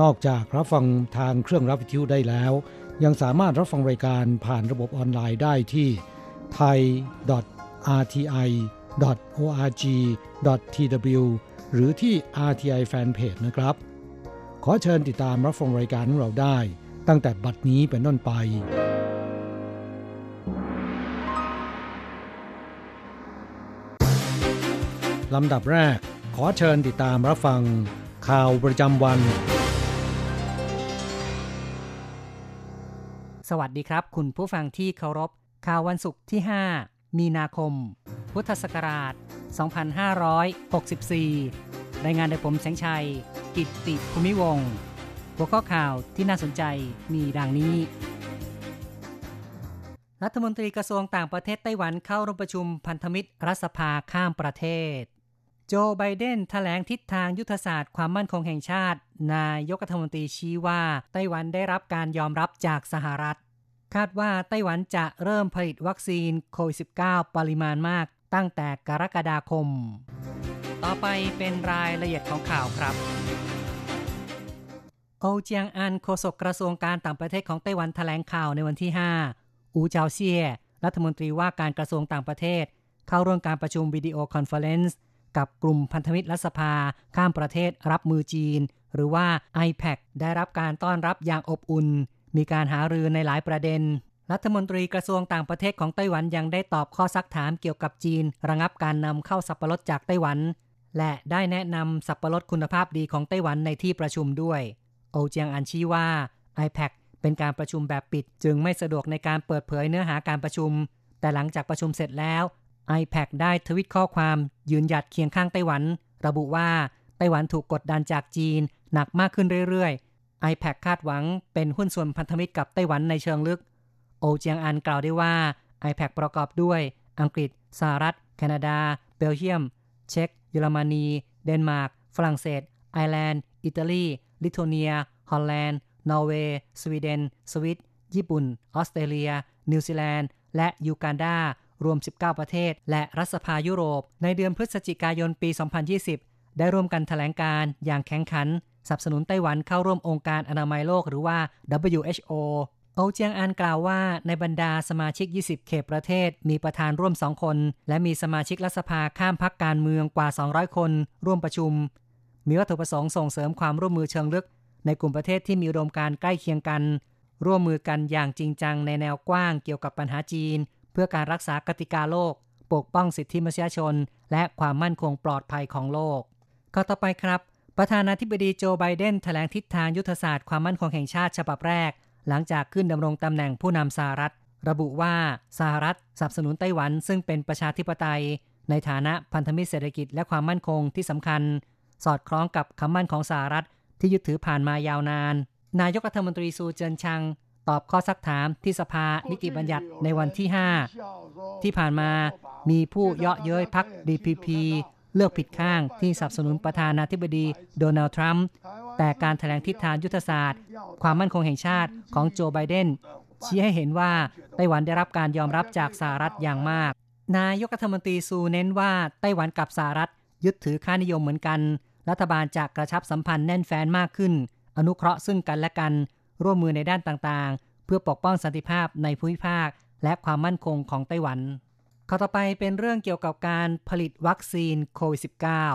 นอกจากรับฟังทางเครื่องรับวิทยุได้แล้ว ยังสามารถรับฟังรายการผ่านระบบออนไลน์ได้ที่ thai.rti.org.tw หรือที่ RTI Fanpage นะครับ ขอเชิญติดตามรับฟังรายการของเราได้ ตั้งแต่บัดนี้เป็นต้นไปลำดับแรก ขอเชิญติดตามรับฟังข่าวประจำวัน สวัสดีครับ คุณผู้ฟังที่เคารพ ข่าววันศุกร์ที่ 5 มีนาคม พุทธศักราช 2564 รายงานโดยผมแสงชัย กิตติภูมิวงหัวข้อข่าวที่น่าสนใจมีดังนี้ รัฐมนตรีกระทรวงต่างประเทศไต้หวันเข้าร่วมประชุมพันธมิตรรัฐสภาข้ามประเทศ โจไบเดนแถลงทิศทางยุทธศาสตร์ความมั่นคงแห่งชาติ นายกรัฐมนตรีชี้ว่าไต้หวันได้รับการยอมรับจากสหรัฐ คาดว่าไต้หวันจะเริ่มผลิตวัคซีนโควิด -19 ปริมาณมากตั้งแต่กรกฎาคม ต่อไปเป็นรายละเอียดของข่าวครับ โอเจียงอันโฆษกกระทรวงการต่างประเทศของไต้หวันแถลงข่าวในวันที่ 5 อูเจาเซีย รัฐมนตรีว่าการกระทรวงต่างประเทศ เข้าร่วมการประชุมวิดีโอคอนเฟอเรนซ์ กับกลุ่มพันธมิตรรัฐสภา ข้ามประเทศรับมือจีน หรือว่า IPAC ได้รับการต้อนรับอย่างอบอุ่น มีการหารือในหลายประเด็น รัฐมนตรีกระทรวงต่างประเทศของไต้หวันยังได้ตอบข้อซักถามเกี่ยวกับจีน ระงับการนำเข้าสับปะรดจากไต้หวัน และได้แนะนำสับปะรดคุณภาพดีของไต้หวันในที่ประชุมด้วยโอเจียงอันชี้ว่า IPAC เป็นการประชุมแบบปิด จึงไม่สะดวกในการเปิดเผยเนื้อหาการประชุม แต่หลังจากประชุมเสร็จแล้ว IPAC ได้ทวิตข้อความยืนหยัดเคียงข้างไต้หวัน ระบุว่าไต้หวันถูกกดดันจากจีน หนักมากขึ้นเรื่อยๆ IPAC คาดหวังเป็นหุ้นส่วนพันธมิตรกับไต้หวันในเชิงลึก โอเจียงอันกล่าวได้ว่า IPAC ประกอบด้วย อังกฤษสหรัฐ แคนาดา เบลเยียม เช็กเยอรมนี เดนมาร์ก ฝรั่งเศส ไอร์แลนด์ อิตาลี ลิทัวเนีย ฮอลแลนด์ นอร์เวย์ สวีเดน สวิต ญี่ปุ่น ออสเตรเลีย นิวซีแลนด์ และยูกันดา รวม 19 ประเทศ และรัฐสภายุโรป ในเดือนพฤศจิกายนปี 2020 ได้ร่วมกันแถลงการณ์อย่างแข็งขันสนับสนุนไต้หวันเข้าร่วมองค์การอนามัยโลกหรือว่า WHO โอเจียงอันกล่าวว่าในบรรดาสมาชิก 20 เขตประเทศ มีประธานร่วม 2 คน และมีสมาชิกรัฐสภาข้ามพักการเมืองกว่า 200 คน ร่วมประชุม มีวัตถุประสงค์ส่งเสริมความร่วมมือเชิงลึก ในกลุ่มประเทศที่มีอุดมการใกล้เคียงกัน ร่วมมือกันอย่างจริงจังในแนวกว้างเกี่ยวกับปัญหาจีน เพื่อการรักษากติกาโลก ปกป้องสิทธิมนุษยชน และความมั่นคงปลอดภัยของโลกข้อต่อไปครับ ประธานาธิบดีโจไบเดนแถลงทิศทางยุทธศาสตร์ความมั่นคงแห่งชาติฉบับแรก หลังจากขึ้นดำรงตำแหน่งผู้นำสหรัฐ ระบุว่าสหรัฐสนับสนุนไต้หวันซึ่งเป็นประชาธิปไตย ในฐานะพันธมิตรเศรษฐกิจและความมั่นคงที่สำคัญ สอดคล้องกับคำมั่นของสหรัฐที่ยึดถือผ่านมายาวนาน นายกรัฐมนตรีซูเจินชัง ตอบข้อซักถามที่สภานิติบัญญัติในวันที่ 5 ที่ผ่านมามีผู้เยาะเย้ยพัก DPP เลือกผิดข้างที่สนับสนุนประธานาธิบดีโดนัลด์ทรัมป์แต่การแถลงทิศทางยุทธศาสตร์ ความมั่นคงแห่งชาติของโจไบเดนชี้ให้เห็นว่าไต้หวันได้รับการยอมรับจากสหรัฐอย่างมาก นายกรัฐมนตรีซูเน้นว่าไต้หวันกับสหรัฐ ยึดถือค่านิยมเหมือนกัน รัฐบาลจะกระชับสัมพันธ์แน่นแฟ้นมากขึ้น อนุเคราะห์ซึ่งกันและกัน ร่วมมือในด้านต่างๆ เพื่อปกป้องสันติภาพในภูมิภาค และความมั่นคงของไต้หวันข้อต่อไปเป็นเรื่องเกี่ยวกับการผลิตวัคซีนโควิด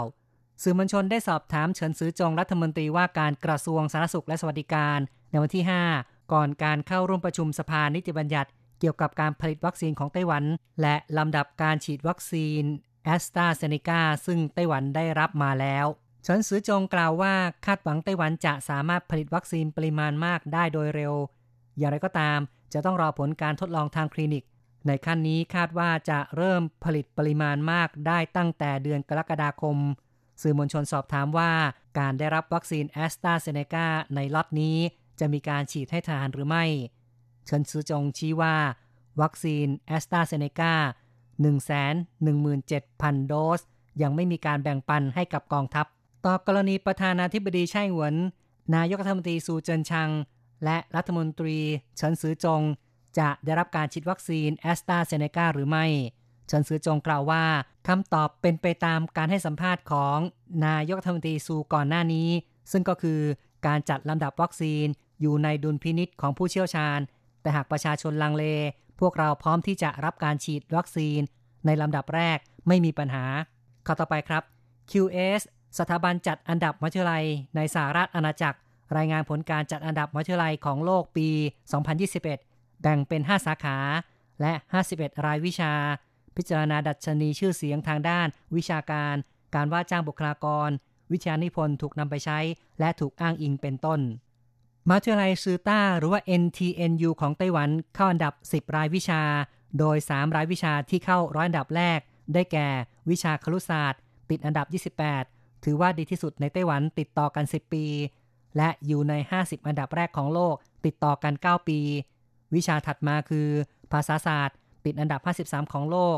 -19 สื่อมวลชนได้สอบถามเฉินซือจงรัฐมนตรีว่าการกระทรวงสาธารณสุขและสวัสดิการ ในวันที่ 5 ก่อนการเข้าร่วมประชุมสภานิติบัญญัติ เกี่ยวกับการผลิตวัคซีนของไต้หวัน และลำดับการฉีดวัคซีนแอสตราเซเนกาซึ่งไต้หวันได้รับมาแล้ว เฉินซือจงกล่าวว่าคาดหวังไต้หวันจะสามารถผลิตวัคซีนปริมาณมากได้โดยเร็ว อย่างไรก็ตามจะต้องรอผลการทดลองทางคลินิก ในขั้นนี้คาดว่าจะเริ่มผลิตปริมาณมากได้ตั้งแต่เดือนกรกฎาคม สื่อมวลชนสอบถามว่าการได้รับวัคซีนแอสตราเซเนกาในล็อตนี้ จะมีการฉีดให้ทหารหรือไม่ เฉินซือจงชี้ว่า วัคซีนแอสตราเซเนกา117,000 โดส ยังไม่มีการแบ่งปันให้กับกองทัพ ต่อกรณีประธานาธิบดีไช่อิงเหวิน นายกรัฐมนตรีซูเจินชัง และรัฐมนตรีเฉินซือจง จะได้รับการฉีดวัคซีนแอสตราเซเนกาหรือไม่เฉินซือจงกล่าวว่าคำตอบเป็นไปตามการให้สัมภาษณ์ของนายกรัฐมนตรีซูก่อนหน้านี้ ซึ่งก็คือการจัดลำดับวัคซีนอยู่ในดุลพินิษของผู้เชี่ยวชาญ แต่หากประชาชนลังเล พวกเราพร้อมที่จะรับการฉีดวัคซีน ในลำดับแรกไม่มีปัญหาข้อต่อไปครับ QS สถาบันจัดอันดับมัธยลัยในสหรัฐอาณาจักร รายงานผลการจัดอันดับมัธยลัยของโลกปี 2021 แบ่งเป็น 5 สาขา และ 51 รายวิชา พิจารณาดัชนีชื่อเสียงทางด้าน วิชาการ การว่าจ้างบุคลากร วิชานิพนธ์ถูกนำไปใช้ และถูกอ้างอิงเป็นต้นมัธยลัยซือต้าหรือว่า NTNU ของไต้หวันเข้าอันดับ 10 รายวิชา โดย 3 รายวิชาที่เข้าร้อยอันดับแรก ได้แก่ วิชาครุศาสตร์ ติดอันดับ 28 ถือว่าดีที่สุดในไต้หวันติดต่อกัน 10 ปี และอยู่ใน 50 อันดับแรกของโลกติดต่อกัน 9 ปี วิชาถัดมาคือ ภาษาศาสตร์ ติดอันดับ 53 ของโลก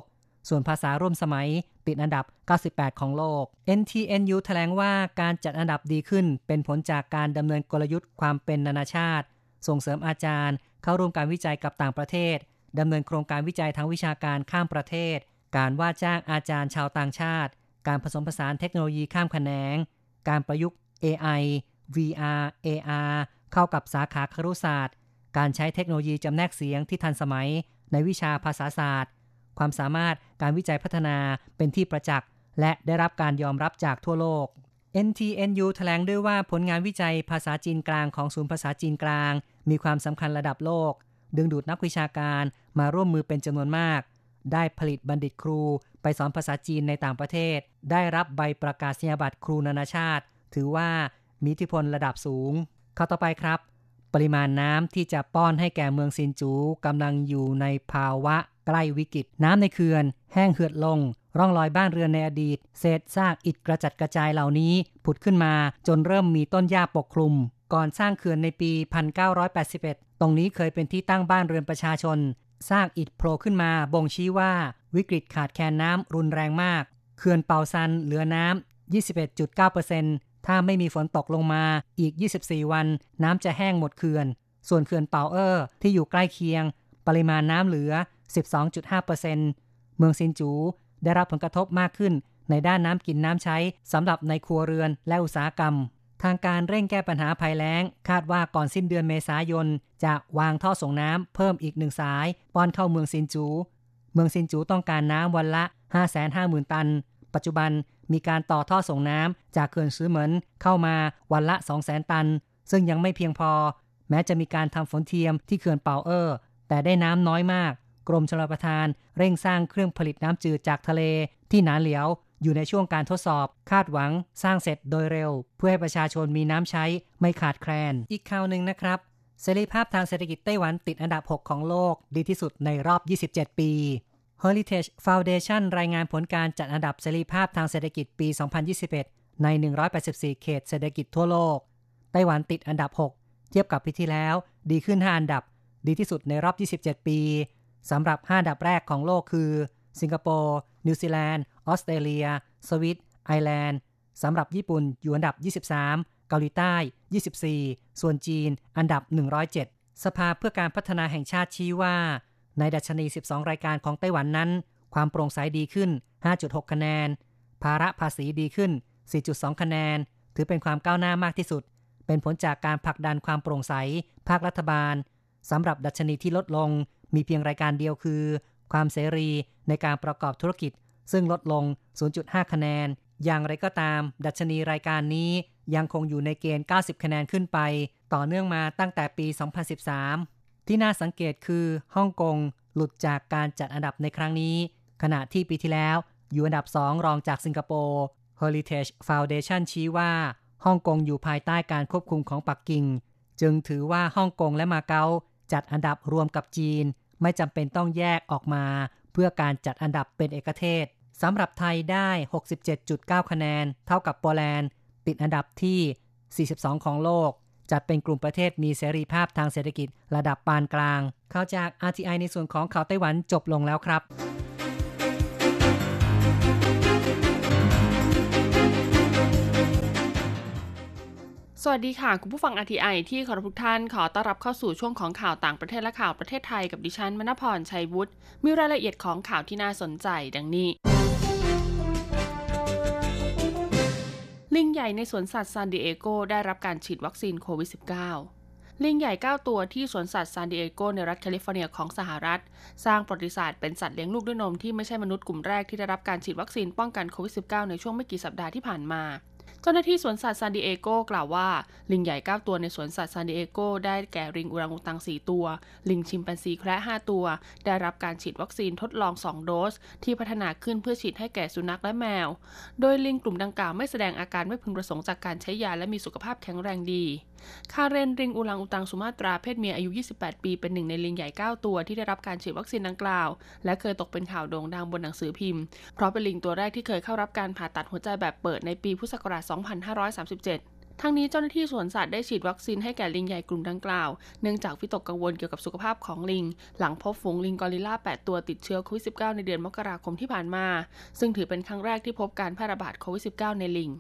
ส่วนภาษาร่วมสมัย ติดอันดับ 98 ของโลก NTNU แถลงว่าการจัดอันดับดีขึ้น เป็นผลจากการดำเนินกลยุทธ์ความเป็นนานาชาติ ส่งเสริมอาจารย์ เข้าร่วมการวิจัยกับต่างประเทศดำเนินโครงการวิจัยทางวิชาการข้ามประเทศ การว่าจ้างอาจารย์ชาวต่างชาติ การผสมผสานเทคโนโลยีข้ามแขนง การประยุกต์ AI VR AR เข้ากับสาขาครุศาสตร์ การใช้เทคโนโลยีจำแนกเสียงที่ทันสมัย ในวิชาภาษาศาสตร์ ความสามารถการวิจัยพัฒนาเป็นที่ประจักษ์ และได้รับการยอมรับจากทั่วโลก NTNU แถลงด้วยว่าผลงานวิจัยภาษาจีนกลางของศูนย์ภาษาจีนกลาง มีความสำคัญระดับโลก ดึงดูดนักวิชาการมาร่วมมือเป็นจำนวนมาก ได้ผลิตบัณฑิตครูไปสอนภาษาจีนในต่างประเทศ ได้รับใบประกาศนียบัตรครูนานาชาติ ถือว่ามีอิทธิพลระดับสูงเข้าต่อไปครับ ปริมาณน้ำที่จะป้อนให้แก่เมืองซินจูกำลังอยู่ในภาวะใกล้วิกฤต น้ำในเขื่อน แห้งเหือดลง ร่องรอยบ้านเรือนในอดีต เศษซากอิฐกระจัดกระจายเหล่านี้ ผุดขึ้นมาจนเริ่มมีต้นหญ้าปกคลุม ก่อนสร้างเขื่อนในปี 1981 ตรงนี้เคยเป็นที่ตั้งบ้านเรือนประชาชน ซากอิฐโผล่ขึ้นมาบ่งชี้ว่าวิกฤตขาดแคลนน้ำรุนแรงมาก เขื่อนเปาซันเหลือน้ำ 21.9%ถ้าไม่มีฝนตกลงมาอีก 24 วัน น้ำจะแห้งหมดเขื่อน ส่วนเขื่อนเปาเออร์ที่อยู่ใกล้เคียง ปริมาณน้ำเหลือ 12.5%เมืองซินจูได้รับผลกระทบมากขึ้นในด้านน้ำกินน้ำใช้สำหรับในครัวเรือนและอุตสาหกรรม ทางการเร่งแก้ปัญหาภัยแล้ง คาดว่าก่อนสิ้นเดือนเมษายน จะวางท่อส่งน้ำเพิ่มอีกหนึ่งสายป้อนเข้าเมืองซินจู เมืองซินจูต้องการน้ำวันละ 550,000 ตัน ปัจจุบันมีการต่อท่อส่งน้ำจากเขื่อนซื้อเหมือนเข้ามาวันละ 200,000 ตัน ซึ่งยังไม่เพียงพอ แม้จะมีการทำฝนเทียมที่เขื่อนเปาเออร์ แต่ได้น้ำน้อยมาก กรมชลประทานเร่งสร้างเครื่องผลิตน้ำจืดจากทะเลที่หนาเหลียว อยู่ในช่วงการทดสอบ คาดหวังสร้างเสร็จโดยเร็ว เพื่อให้ประชาชนมีน้ำใช้ไม่ขาดแคลน อีกข่าวหนึ่งนะครับเสรีภาพทางเศรษฐกิจไต้หวันติดอันดับ 6 ของโลก ดีที่สุดในรอบ 27 ปี Heritage Foundation รายงานผลการจัดอันดับเสรีภาพทางเศรษฐกิจปี 2021 ใน 184 เขตเศรษฐกิจทั่วโลก ไต้หวันติดอันดับ 6 เทียบกับปีที่แล้ว ดีขึ้น 5 อันดับ ดีที่สุดในรอบ 27 ปี สำหรับ5ดับแรกของโลกคือ สิงคโปร์ นิวซีแลนด์ ออสเตรเลีย สวิตไอร์แลนด์สำหรับญี่ปุ่นอยู่อันดับ 23 เกาหลีใต้ 24 ส่วนจีนอันดับ 107 สภาเพื่อการพัฒนาแห่งชาติชี้ว่า ในดัชนี 12 รายการของไต้หวันนั้น ความโปร่งใสดีขึ้น 5.6 คะแนน ภาระภาษีดีขึ้น 4.2 คะแนน ถือเป็นความก้าวหน้ามากที่สุด เป็นผลจากการผลักดันความโปร่งใส ภาครัฐบาลสำหรับดัชนีที่ลดลงมีเพียงรายการเดียวคือ ความเสรีในการประกอบธุรกิจ ซึ่งลดลง 0.5 คะแนน อย่างไรก็ตาม ดัชนีรายการนี้ยังคงอยู่ในเกณฑ์ 90 คะแนนขึ้นไป ต่อเนื่องมาตั้งแต่ปี 2013 ที่น่าสังเกตคือฮ่องกงหลุดจากการจัดอันดับในครั้งนี้ ขณะที่ปีที่แล้ว อยู่อันดับ 2 รองจากสิงคโปร์ Heritage Foundation ชี้ว่าฮ่องกงอยู่ภายใต้การควบคุมของปักกิ่ง จึงถือว่าฮ่องกงและมาเก๊าจัดอันดับรวมกับจีน ไม่จำเป็นต้องแยกออกมา เพื่อการจัดอันดับเป็นเอกเทศ สำหรับไทยได้ 67.9 คะแนน เท่ากับโปแลนด์ ติดอันดับที่ 42 ของโลก จัดเป็นกลุ่มประเทศมีเสรีภาพทางเศรษฐกิจระดับปานกลาง เข่าจาก RTI ในส่วนของข่าวไต้หวันจบลงแล้วครับสวัสดีค่ะ คุณผู้ฟัง RTI ที่เคารพทุกท่านขอต้อนรับเข้าสู่ช่วงของข่าวต่างประเทศและข่าวประเทศไทยกับดิฉันมณพรชัยวุฒิมีรายละเอียดของข่าวที่น่าสนใจดังนี้ ลิงใหญ่ในสวนสัตว์ซานดิเอโกได้รับการฉีดวัคซีนโควิด -19 ลิงใหญ่ 9 ตัวที่สวนสัตว์ซานดิเอโกในรัฐแคลิฟอร์เนียของสหรัฐ สร้างประวัติศาสตร์เป็นสัตว์เลี้ยงลูกด้วยนมที่ไม่ใช่มนุษย์กลุ่มแรกที่ได้รับการฉีดวัคซีนป้องกันโควิด -19 ในช่วงไม่กี่สัปดาห์ที่ผ่านมา เจ้าหน้าที่สวนสัตว์ซานดิเอโกกล่าวว่า ลิงใหญ่ 9 ตัวในสวนสัตว์ซานดิเอโกได้แก่ลิงอุรังอุตัง 4 ตัว ลิงชิมแปนซีแคระ 5 ตัว ได้รับการฉีดวัคซีนทดลอง 2 โดส ที่พัฒนาขึ้นเพื่อฉีดให้แก่สุนัขและแมว โดยลิงกลุ่มดังกล่าวไม่แสดงอาการไม่พึงประสงค์จากการใช้ยาและมีสุขภาพแข็งแรงดีคาเรนลิงอุรังอุตังสุมาตราเพศเมียอายุ 28 ปี เป็นหนึ่งในลิงใหญ่ 9 ตัวที่ได้รับการฉีดวัคซีนดังกล่าว และเคยตกเป็นข่าวโด่งดังบนหนังสือพิมพ์ เพราะเป็นลิงตัวแรกที่เคยเข้ารับการผ่าตัดหัวใจแบบเปิดในปีพุทธศักราช 2537 ทั้งนี้เจ้าหน้าที่สวนสัตว์ได้ฉีดวัคซีนให้แก่ลิงใหญ่กลุ่มดังกล่าว เนื่องจากวิตกกังวลเกี่ยวกับสุขภาพของลิง หลังพบฝูงลิงกอริลลา 8 ตัวติดเชื้อโควิด -19 ในเดือนมกราคมที่ผ่านมา ซึ่งถือเป็นครั้งแรกที่พบการแพร่ระบาดโควิด -19 ในลิง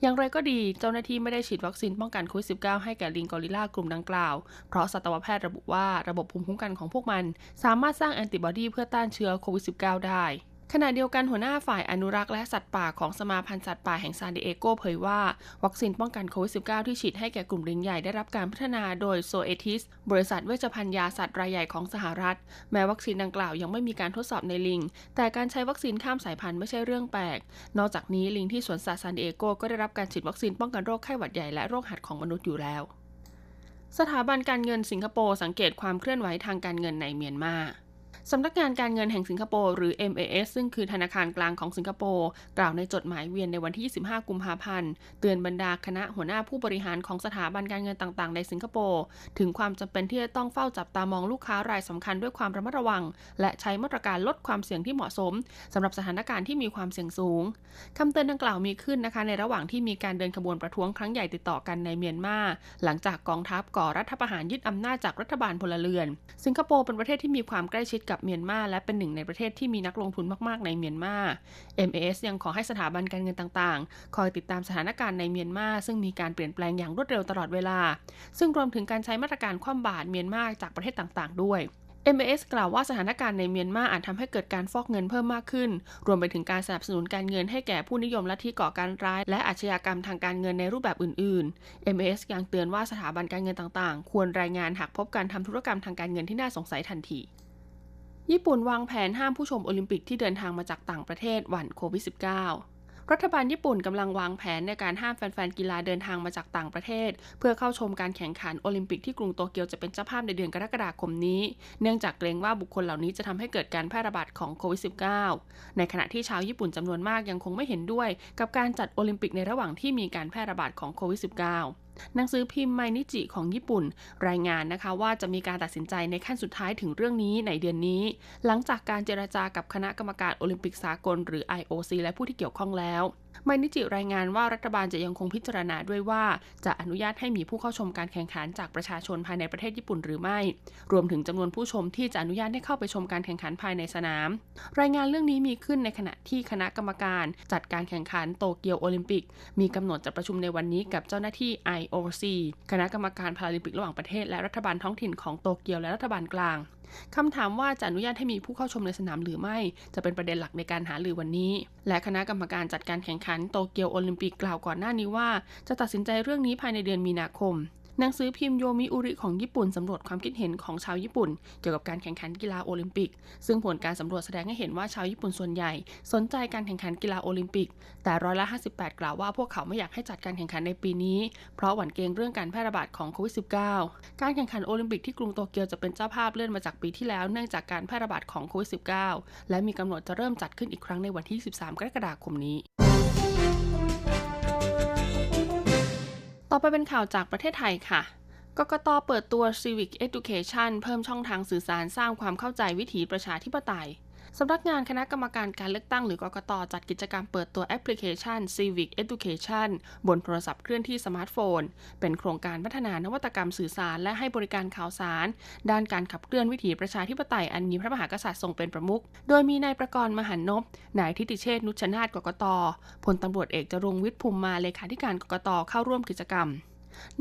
อย่างไรก็ดี เจ้าหน้าที่ไม่ได้ฉีดวัคซีนป้องกันโควิด -19 ให้แก่ลิงกอริลลากลุ่มดังกล่าว เพราะสัตวแพทย์ระบุว่าระบบภูมิคุ้มกันของพวกมัน สามารถสร้างแอนติบอดีเพื่อต้านเชื้อโควิด -19 ได้ ขณะเดียวกันหัวหน้าฝ่ายอนุรักษ์และสัตว์ป่าของสมาพันธ์สัตว์ป่าแห่งซานดิเอโกเผยว่า วัคซีนป้องกันโควิด -19 ที่ฉีดให้แก่กลุ่มลิงใหญ่ได้รับการพัฒนาโดยโซเอทิสบริษัทเวชภัณฑ์ยาสัตว์รายใหญ่ของสหรัฐ แม้วัคซีนดังกล่าวยังไม่มีการทดสอบในลิง แต่การใช้วัคซีนข้ามสายพันธุ์ไม่ใช่เรื่องแปลก นอกจากนี้ลิงที่สวนสัตว์ซานดิเอโกก็ได้รับการฉีดวัคซีนป้องกันโรคไข้หวัดใหญ่และโรคหัดของมนุษย์อยู่แล้ว สถาบันการเงินสิงคโปร์สังเกตความเคลื่อนไหวทางการเงินในเมียนมา สำนักงานการเงินแห่งสิงคโปร์หรือ MAS ซึ่งคือธนาคารกลางของสิงคโปร์กล่าวในจดหมายเวียนในวันที่ 25 กุมภาพันธ์ เตือนบรรดาคณะหัวหน้าผู้บริหารของสถาบันการเงินต่างๆ ในสิงคโปร์ถึงความจำเป็นที่จะต้องเฝ้าจับตามองลูกค้ารายสำคัญด้วยความระมัดระวัง และใช้มาตรการลดความเสี่ยงที่เหมาะสมสำหรับสถานการณ์ที่มีความเสี่ยงสูงคำเตือนดังกล่าวมีขึ้นนะคะ ในระหว่างที่มีการเดินขบวนประท้วงครั้งใหญ่ติดต่อกันในเมียนมาหลังจากกองทัพก่อรัฐประหารยึดอำนาจจากรัฐบาลพลเรือน สิงคโปร์เป็นประเทศที่มีความใกล้ชิดกับเมียนมาและเป็นหนึ่งในประเทศที่มีนักลงทุนมากๆในเมียนมา MAS ยังขอให้สถาบันการเงินต่างๆ คอยติดตามสถานการณ์ในเมียนมาซึ่งมีการเปลี่ยนแปลงอย่างรวดเร็วตลอดเวลา ซึ่งรวมถึงการใช้มาตรการคว่ำบาตรเมียนมาจากประเทศต่างๆ ด้วย MAS กล่าวว่าสถานการณ์ในเมียนมาอาจทำให้เกิดการฟอกเงินเพิ่มมากขึ้น รวมไปถึงการสนับสนุนการเงินให้แก่ผู้นิยมลัทธิก่อการร้าย และอาชญากรรมทางการเงินในรูปแบบอื่นๆ MAS ยังเตือนว่าสถาบันการเงินต่างๆ ควรรายงานหากพบการทำธุรกรรมทางการเงินที่น่าสงสัยทันที ญี่ปุ่นวางแผนห้ามผู้ชมโอลิมปิกที่เดินทางมาจากต่างประเทศหวั่นโควิด -19 รัฐบาลญี่ปุ่นกำลังวางแผนในการห้ามแฟนๆกีฬาเดินทางมาจากต่างประเทศ เพื่อเข้าชมการแข่งขันโอลิมปิกที่กรุงโตเกียวจะเป็นเจ้าภาพในเดือนกรกฎาคมนี้ เนื่องจากเกรงว่าบุคคลเหล่านี้จะทำให้เกิดการแพร่ระบาดของโควิด -19 ในขณะที่ชาวญี่ปุ่นจำนวนมากยังคงไม่เห็นด้วย กับการจัดโอลิมปิกในระหว่างที่มีการแพร่ระบาดของโควิด -19 หนังสือพิมพ์ไมนิจิของญี่ปุ่น รายงานนะคะว่าจะมีการตัดสินใจในขั้นสุดท้ายถึงเรื่องนี้ในเดือนนี้ หลังจากการเจราจากับคณะกรรมการโอลิมปิกสากลหรือ IOC และผู้ที่เกี่ยวข้องแล้วไมนิจิรายงานว่ารัฐบาลจะยังคงพิจารณาด้วยว่า จะอนุญาตให้มีผู้เข้าชมการแข่งขันจากประชาชนภายในประเทศญี่ปุ่นหรือไม่ รวมถึงจำนวนผู้ชมที่จะอนุญาตให้เข้าไปชมการแข่งขันภายในสนาม รายงานเรื่องนี้มีขึ้นในขณะที่คณะกรรมการ จัดการแข่งขันโตเกียวโอลิมปิก มีกำหนดจะประชุมในวันนี้กับเจ้าหน้าที่ IOC คณะกรรมการพาราลิมปิกระหว่างประเทศและรัฐบาลท้องถิ่นของโตเกียวและรัฐบาลกลาง คำถามว่าจะอนุญาตให้มีผู้เข้าชมในสนามหรือไม่ จะเป็นประเด็นหลักในการหาหรือวันนี้ และคณะกรรมการจัดการแข่งขันโตเกียวโอลิมปิกกล่าวก่อนหน้านี้ว่า จะตัดสินใจเรื่องนี้ภายในเดือนมีนาคม หนังสือพิมพ์โยมิอุริของญี่ปุ่นสำรวจความคิดเห็นของชาวญี่ปุ่น เกี่ยวกับการแข่งขันกีฬาโอลิมปิก ซึ่งผลการสำรวจแสดงให้เห็นว่าชาวญี่ปุ่นส่วนใหญ่ สนใจการแข่งขันกีฬาโอลิมปิก แต่ร้อยละ 58 กล่าวว่าพวกเขาไม่อยากให้จัดการแข่งขันในปีนี้ เพราะหวั่นเกรงเรื่องการแพร่ระบาดของโควิด -19 การแข่งขันโอลิมปิกที่กรุงโตเกียวจะเป็นเจ้าภาพเลื่อนมาจากปีที่แล้วเนื่องจากการแพร่ระบาดของโควิด -19 และมีกำหนดจะเริ่มจัดขึ้นอีกครั้งในวันที่ 13 กรกฎาคมนี้ ต่อไปเป็นข่าวจากประเทศไทยค่ะกกตเปิดตัว Civic Education เพิ่มช่องทางสื่อสารสร้างความเข้าใจวิถีประชาธิปไตย สำนักงานคณะกรรมการการเลือกตั้งหรือกกตจัดกิจกรรมเปิดตัวแอปพลิเคชัน Civic Education บนโทรศัพท์เคลื่อนที่สมาร์ทโฟน เป็นโครงการพัฒนานวัตกรรมสื่อสาร และให้บริการข่าวสาร ด้านการขับเคลื่อนวิถีประชาธิปไตยอันมีพระมหากษัตริย์ทรงเป็นประมุข โดยมีนายปกรณ์มหรรณพนายฐิติเชฏฐ์นุชนาฏกกตพลตำรวจเอกจรุงวิทย์ภุมมาเลขาธิการกกตเข้าร่วมกิจกรรม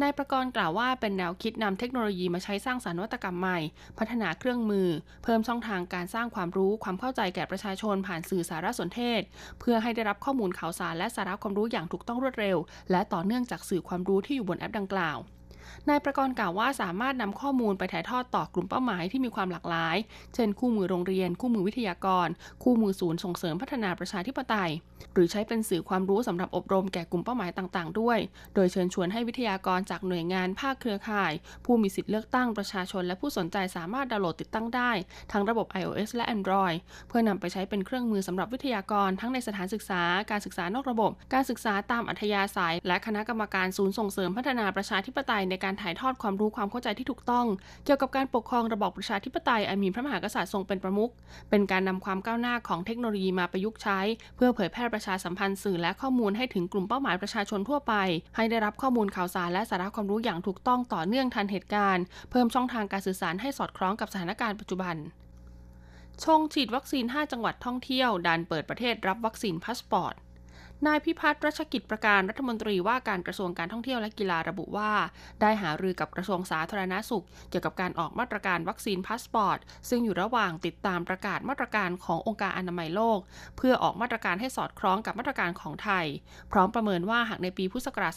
นายประกรณ์กล่าวว่าเป็นแนวคิดนำเทคโนโลยีมาใช้สร้างสรรค์นวัตกรรมใหม่ พัฒนาเครื่องมือ เพิ่มช่องทางการสร้างความรู้ความเข้าใจแก่ประชาชนผ่านสื่อสารสนเทศ เพื่อให้ได้รับข้อมูลข่าวสารและสาระความรู้อย่างถูกต้องรวดเร็ว และต่อเนื่องจากสื่อความรู้ที่อยู่บนแอปดังกล่าวนายประกรณ์กล่าวว่าสามารถนำข้อมูลไปถ่ายทอดต่อกลุ่มเป้าหมายที่มีความหลากหลาย เช่น คู่มือโรงเรียน คู่มือวิทยากร คู่มือศูนย์ส่งเสริมพัฒนาประชาธิปไตย หรือใช้เป็นสื่อความรู้สำหรับอบรมแก่กลุ่มเป้าหมายต่างๆ ด้วย โดยเชิญชวนให้วิทยากรจากหน่วยงานภาคเครือข่าย ผู้มีสิทธิเลือกตั้งประชาชนและผู้สนใจสามารถดาวน์โหลดติดตั้งได้ ทั้งระบบ iOS และ Android เพื่อนำไปใช้เป็นเครื่องมือสำหรับวิทยากร ทั้งในสถานศึกษา การศึกษานอกระบบ การศึกษาตามอัธยาศัย และคณะกรรมการศูนย์ส่งเสริมพัฒนาประชาธิปไตยในการถ่ายทอดความรู้ความเข้าใจที่ถูกต้อง เกี่ยวกับการปกครองระบอบประชาธิปไตยอันมีพระมหากษัตริย์ทรงเป็นประมุขเป็นการนำความก้าวหน้าของเทคโนโลยีมาประยุกต์ใช้ เพื่อเผยแพร่ประชาสัมพันธ์สื่อและข้อมูลให้ถึงกลุ่มเป้าหมายประชาชนทั่วไป ให้ได้รับข้อมูลข่าวสารและสาระความรู้อย่างถูกต้องต่อเนื่องทันเหตุการณ์ เพิ่มช่องทางการสื่อสารให้สอดคล้องกับสถานการณ์ปัจจุบันชงฉีดวัคซีน 5 จังหวัดท่องเที่ยวดันเปิดประเทศรับวัคซีนพาสปอร์ต นายพิพัฒน์รัชกิจประการรัฐมนตรีว่าการกระทรวงการท่องเที่ยวและกีฬาระบุว่า ได้หารือกับกระทรวงสาธารณสุข เกี่ยวกับการออกมาตรการวัคซีนพาสปอร์ต ซึ่งอยู่ระหว่างติดตามประกาศมาตรการขององค์การอนามัยโลก เพื่อออกมาตรการให้สอดคล้องกับมาตรการของไทย พร้อมประเมินว่าหากในปีพุทธศักราช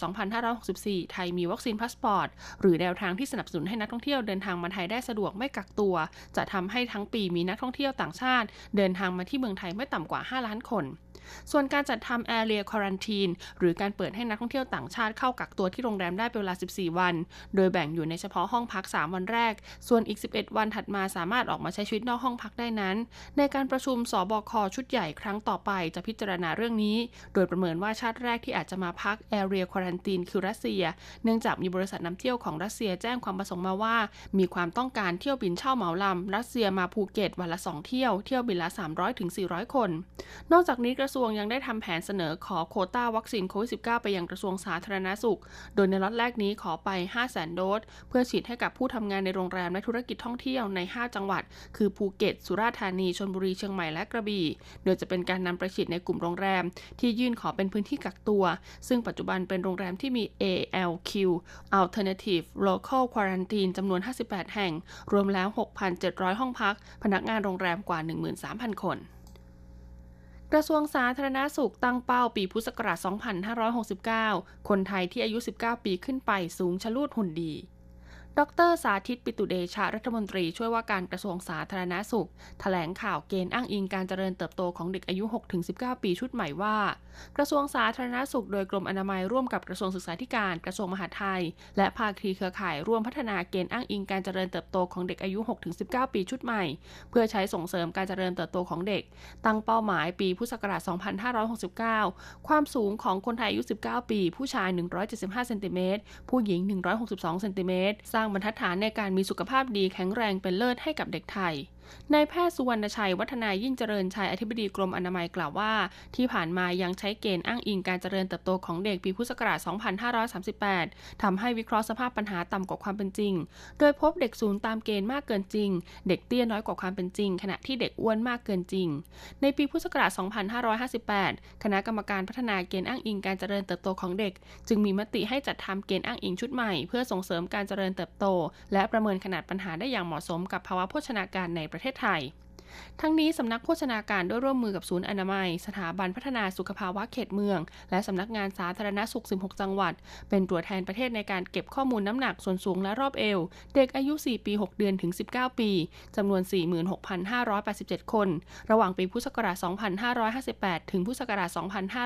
2564 ไทยมีวัคซีนพาสปอร์ต หรือแนวทางที่สนับสนุนให้นักท่องเที่ยวเดินทางมาไทยได้สะดวกไม่กักตัว จะทำให้ทั้งปีมีนักท่องเที่ยวต่างชาติ เดินทางมาที่เมืองไทยไม่ต่ำกว่า 5 ล้านคน ส่วนการจัดทำ Area Quarantine หรือการเปิดให้นักท่องเที่ยวต่างชาติเข้ากักตัวที่โรงแรมได้เป็นเวลา 14 วัน โดยแบ่งอยู่ในเฉพาะห้องพัก 3 วันแรก ส่วนอีก 11 วันถัดมาสามารถออกมาใช้ชีวิตนอกห้องพักได้นั้น ในการประชุมศบคชุดใหญ่ครั้งต่อไปจะพิจารณาเรื่องนี้ โดยประเมินว่าชาติแรกที่อาจจะมาพัก Area Quarantine คือรัสเซีย เนื่องจากมีบริษัทนำเที่ยวของรัสเซียแจ้งความประสงค์มาว่า มีความต้องการเที่ยวบินเช่าเหมาลำรัสเซียมาภูเก็ตวันละ 2 เที่ยวเที่ยวบินละ 300-400 คน นอกจากนี้กระทรวงยังได้ทำแผนเสนอขอโควต้าวัคซีนโควิด -19 ไปยังกระทรวงสาธารณสุข โดยในล็อตแรกนี้ขอไป 5 0 0 0 0 0 โดส เพื่อฉีดให้กับผู้ทำงานในโรงแรมและธุรกิจท่องเที่ยวใน 5 จังหวัด คือภูเก็ต สุราษฎร์ธานี ชลบุรี เชียงใหม่ และกระบี่ โดยจะเป็นการนำไปฉีดในกลุ่มโรงแรม ที่ยื่นขอเป็นพื้นที่กักตัว ซึ่งปัจจุบันเป็นโรงแรมที่มี ALQ Alternative Local Quarantine จำนวน 58 แห่ง รวมแล้ว 6,700 ห้องพัก พนักงานโรงแรมกว่า 13,000 คน กระทรวงสาธารณาสุขตั้งเป้าปีพุทธศักราช 2569 คนไทยที่อายุ 19 ปีขึ้นไปสูงชะลูดหุ่นดี ดรสาธิตปิตุเดชะรัฐมนตรีช่วยว่าการกระทรวงสาธารณาสุขถแถลงข่าวเกณฑ์อ้างอิงการเจริญเติบโตของเด็กอายุ 6-19 ปีชุดใหม่ว่า กระทรวงสาธารณาสุขโดยกรมอนามัยร่วมกับกระทรวงศึกษาธิการกระทรวงมหาดไทย และภาคีเครือข่ายร่วมพัฒนาเกณฑ์อ้างอิงการเจริญเติบโตของเด็กอายุ 6-19 ปีชุดใหม่ เพื่อใช้ส่งเสริมการเจริญเติบโตของเด็ก ตั้งเป้าหมายปีพุทธศักราช 2569 ความสูงของคนไทยอายุ 19 ปี ผู้ชาย 175 เซนติเมตรผู้หญิง 162 เซนติเมตรสร้างบรรทัดฐานในการมีสุขภาพดีแข็งแรงเป็นเลิศให้กับเด็กไทย นายแพทย์สุวรรณชัย วัฒนายิ่งเจริญชัยอธิบดีกรมอนามัยกล่าวว่า ที่ผ่านมายังใช้เกณฑ์อ้างอิงการเจริญเติบโตของเด็กปีพุทธศักราช 2538ทำให้วิเคราะห์สภาพปัญหาต่ำกว่าความเป็นจริง โดยพบเด็กสูงตามเกณฑ์มากเกินจริง เด็กเตี้ยน้อยกว่าความเป็นจริง ขณะที่เด็กอ้วนมากเกินจริง ในปีพุทธศักราช 2558 คณะกรรมการพัฒนาเกณฑ์อ้างอิงการเจริญเติบโตของเด็ก จึงมีมติให้จัดทำเกณฑ์อ้างอิงชุดใหม่ เพื่อส่งเสริมการเจริญเติบโต และประเมินขนาดปัญหาได้อย่างเหมาะสมกับภาวะโภชนาการในประประเทศไทย ทั้งนี้สำนักโภชนาการด้วยร่วมมือกับศูนย์อนามัย สถาบันพัฒนาสุขภาวะเขตเมือง และสำนักงานสาธารณสุข 16 จังหวัด เป็นตัวแทนประเทศในการเก็บข้อมูลน้ำหนักส่วนสูงและรอบเอว เด็กอายุ 4 ปี 6 เดือนถึง 19 ปีจำนวน 46,587 คน ระหว่างปีพุทธศักราช 2558 ถึงพุทธศักราช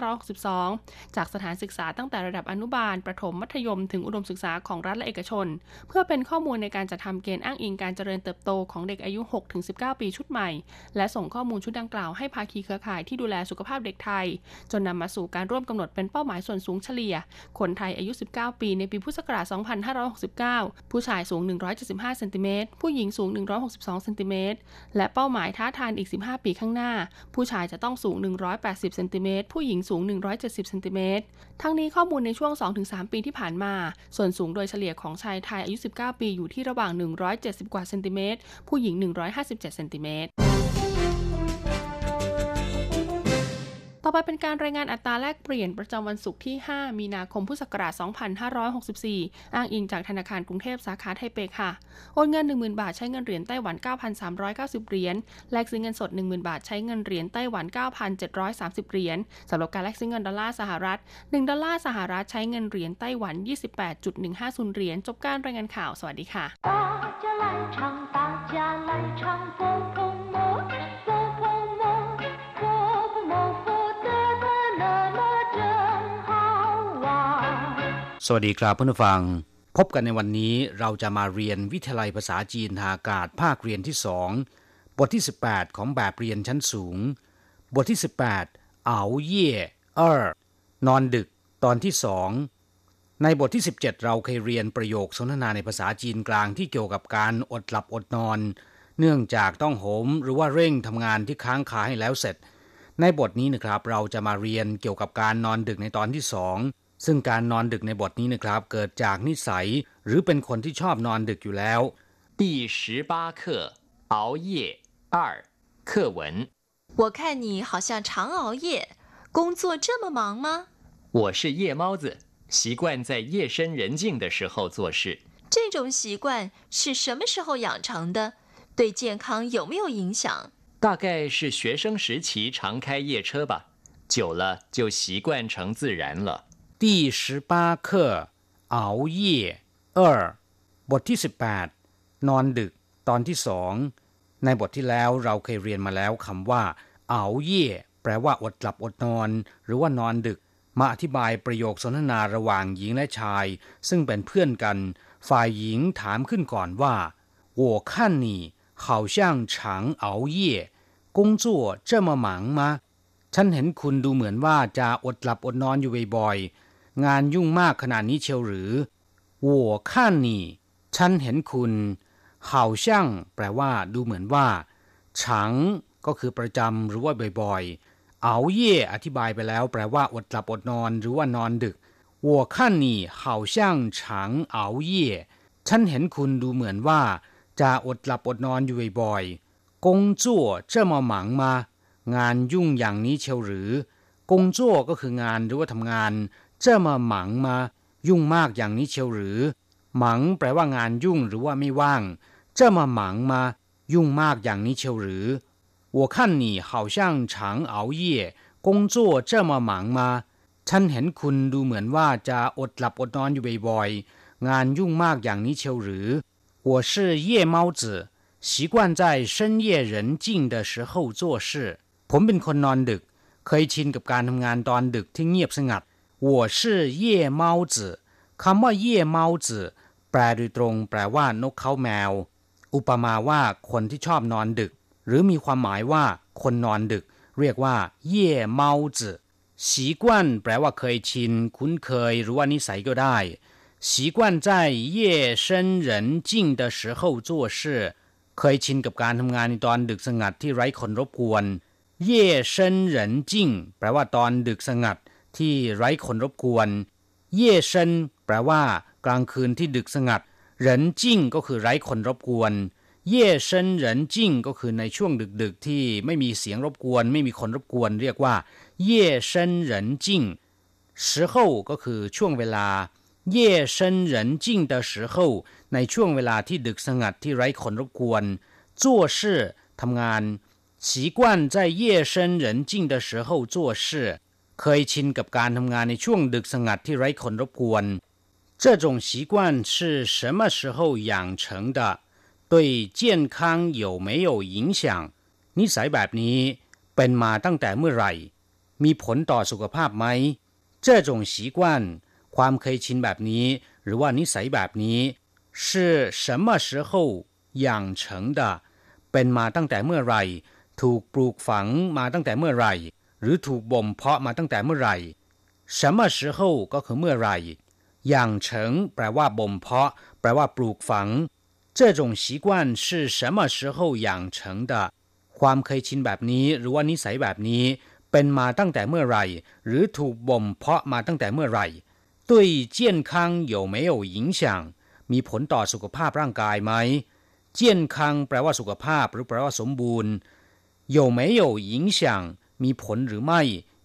2562 จากสถานศึกษาตั้งแต่ระดับอนุบาล ประถม มัธยม ถึงอุดมศึกษาของรัฐและเอกชน เพื่อเป็นข้อมูลในการจัดทำเกณฑ์อ้างอิงการเจริญเติบโตของเด็กอายุ 6-19 ปีชุดใหม่และส่งข้อมูลชุดดังกล่าวให้ภาคีเครือข่ายที่ดูแลสุขภาพเด็กไทย จนนำมาสู่การร่วมกำหนดเป็นเป้าหมายส่วนสูงเฉลี่ย คนไทยอายุ 19 ปีในปีพุทธศักราช 2569 ผู้ชายสูง 175 เซนติเมตร ผู้หญิงสูง 162 เซนติเมตร และเป้าหมายท้าทายอีก 15 ปีข้างหน้า ผู้ชายจะต้องสูง 180 เซนติเมตร ผู้หญิงสูง 170 เซนติเมตร ทั้งนี้ข้อมูลในช่วง 2-3 ปีที่ผ่านมา ส่วนสูงโดยเฉลี่ยของชายไทยอายุ 19 ปีอยู่ที่ระหว่าง 170 กว่าเซนติเมตร ผู้หญิง 157 เซนติเมตร ต่อไปเป็นการรายงานอัตราแลกเปลี่ยนประจำวันศุกร์ที่ 5 มีนาคม พุทธศักราช 2564 อ้างอิงจากธนาคารกรุงเทพสาขาไทเปค่ะ โอนเงิน 10,000 บาทใช้เงินเหรียญไต้หวัน 9,390 เหรียญ แลกซื้อเงินสด 10,000 บาทใช้เงินเหรียญไต้หวัน 9,730 เหรียญสำหรับการแลกซื้อเงินดอลลาร์สหรัฐ 1 ดอลลาร์สหรัฐใช้เงินเหรียญไต้หวัน 28.150 เหรียญ จบการรายงานข่าว สวัสดีค่ะ สวัสดีครับเพื่อนผู้ฟัง พบกันในวันนี้เราจะมาเรียนวิทยาลัยภาษาจีนทางอากาศภาคเรียนที่สองบทที่ 18 ของแบบเรียนชั้นสูง บทที่ 18เอาเย่เออนอนดึกตอนที่สองในบทที่ 17 เราเคยเรียนประโยคสนทนาในภาษาจีนกลางที่เกี่ยวกับการอดหลับอดนอน เนื่องจากต้องโหมหรือว่าเร่งทำงานที่ค้างคาให้แล้วเสร็จ ในบทนี้นะครับเราจะมาเรียนเกี่ยวกับการนอนดึกในตอนที่สอง ซึ่งการนอนดึกในบทนี้นะครับ เกิดจากนิสัย หรือเป็นคนที่ชอบนอนดึกอยู่แล้ว第十八课熬夜二课文我看你好像常熬夜工作这么忙吗我是夜猫子习惯在夜深人静的时候做事这种习惯是什么时候养成的对健康有没有影响大概是学生时期常开夜车吧久了就习惯成自然了 第十八课熬夜二บทที่สิบแปดนอนดึก ตอนที่สองในบทที่แล้วเราเคยเรียนมาแล้วคำว่าเอาเย่แปลว่าอดหลับอดนอน หรือว่านอนดึก มาอธิบายประโยคสนทนาระหว่างหญิงและชาย ซึ่งเป็นเพื่อนกัน ฝ่ายหญิงถามขึ้นก่อนว่า我看你好像常熬夜工作这么忙吗ฉันเห็นคุณดูเหมือนว่าจะอดหลับอดนอนอยู่บ่อย งานยุ่งมากขนาดนี้เชียวหรือ我看你ฉันเห็นคุณ好像แปลว่า ดูเหมือนว่าฉังก็คือประจำหรือว่าบ่อยๆเอาเย่อธิบายไปแล้ว แปลว่าอดหลับอดนอนหรือว่านอนดึก我看你好像常熬夜ฉันเห็นคุณดูเหมือนว่า จะอดหลับอดนอนอยู่บ่อยๆ工作这么忙吗งานยุ่งอย่างนี้เชียวหรือ工作ก็คืองานหรือว่าทำงาน 这么忙吗ยุ่งมากอย่างนี้เชียวหรือหมังแปลว่างานยุ่งหรือว่าไม่ว่าง这么忙吗ยุ่งมากอย่างนี้เชียวหรือ我看你好像常熬夜工作这么忙吗ฉันเห็นคุณดูเหมือนว่าจะอดหลับอดนอนอยู่บ่อยๆงานยุ่งมากอย่างนี้เชียวหรือ我是夜猫子习惯在深夜人静的时候做事ผมเป็นคนนอนดึก เคยชินกับการทำงานตอนดึกที่เงียบสงัด 我是夜猫子คำว่าเย่เมาจือแปลโดยตรง แปลว่านกเขาแมว อุปมาว่าคนที่ชอบนอนดึก หรือมีความหมายว่า คนนอนดึก เรียกว่าเย่เมาจือสีกวนแปลว่าเคยชิน คุ้นเคย หรือว่านิสัยก็ได้习惯在夜深人静的时候做事เคยชินกับการทำงานในตอนดึกสงัดที่ไร้คนรบกวนเย่เซินเหรินจิ้งแปลว่าตอนดึกสงัด ที่ไร้คนรบกวน เย่เซินแปลว่า กลางคืนที่ดึกสงัดเหรินจิ้งก็คือไร้คนรบกวน เย่เซินเหรินจิ้งก็คือในช่วงดึกๆที่ไม่มีเสียงรบกวน ไม่มีคนรบกวน เรียกว่า เย่เซินเหรินจิ้ง时候ก็คือช่วงเวลา เย่เซินเหรินจิ้ง的时候ในช่วงเวลาที่ดึกสงัดที่ไร้คนรบกวน做事ทำงาน习惯在夜深人静的时候做事 เคยชินกับการทำงานในช่วงดึกสงัดที่ไร้คนรบกวน这种习惯是什么时候养成的对健康有没有影响นิสัยแบบนี้เป็นมาตั้งแต่เมื่อไหร่ มีผลต่อสุขภาพไหม这种习惯ความเคยชินแบบนี้ หรือว่านิสัยแบบนี้是什么时候养成的 เป็นมาตั้งแต่เมื่อไหร่ ถูกปลูกฝังมาตั้งแต่เมื่อไหร่ หรือถูกบ่มเพาะมาตั้งแต่เมื่อไหร่什么时候ก็คือเมื่อไหร่อย่างเฉิงแปลว่าบ่มเพาะ แปลว่าปลูกฝัง这种习惯是什么时候养成的ความเคยชินแบบนี้ หรือว่านิสัยแบบนี้ เป็นมาตั้งแต่เมื่อไหร่ หรือถูกบ่มเพาะมาตั้งแต่เมื่อไหร่对健康有没有影响มีผลต่อสุขภาพร่างกายไหมเจียนคังแปลว่าสุขภาพ หรือแปลว่าสมบูรณ์有没有影响 มีผลหรือไม่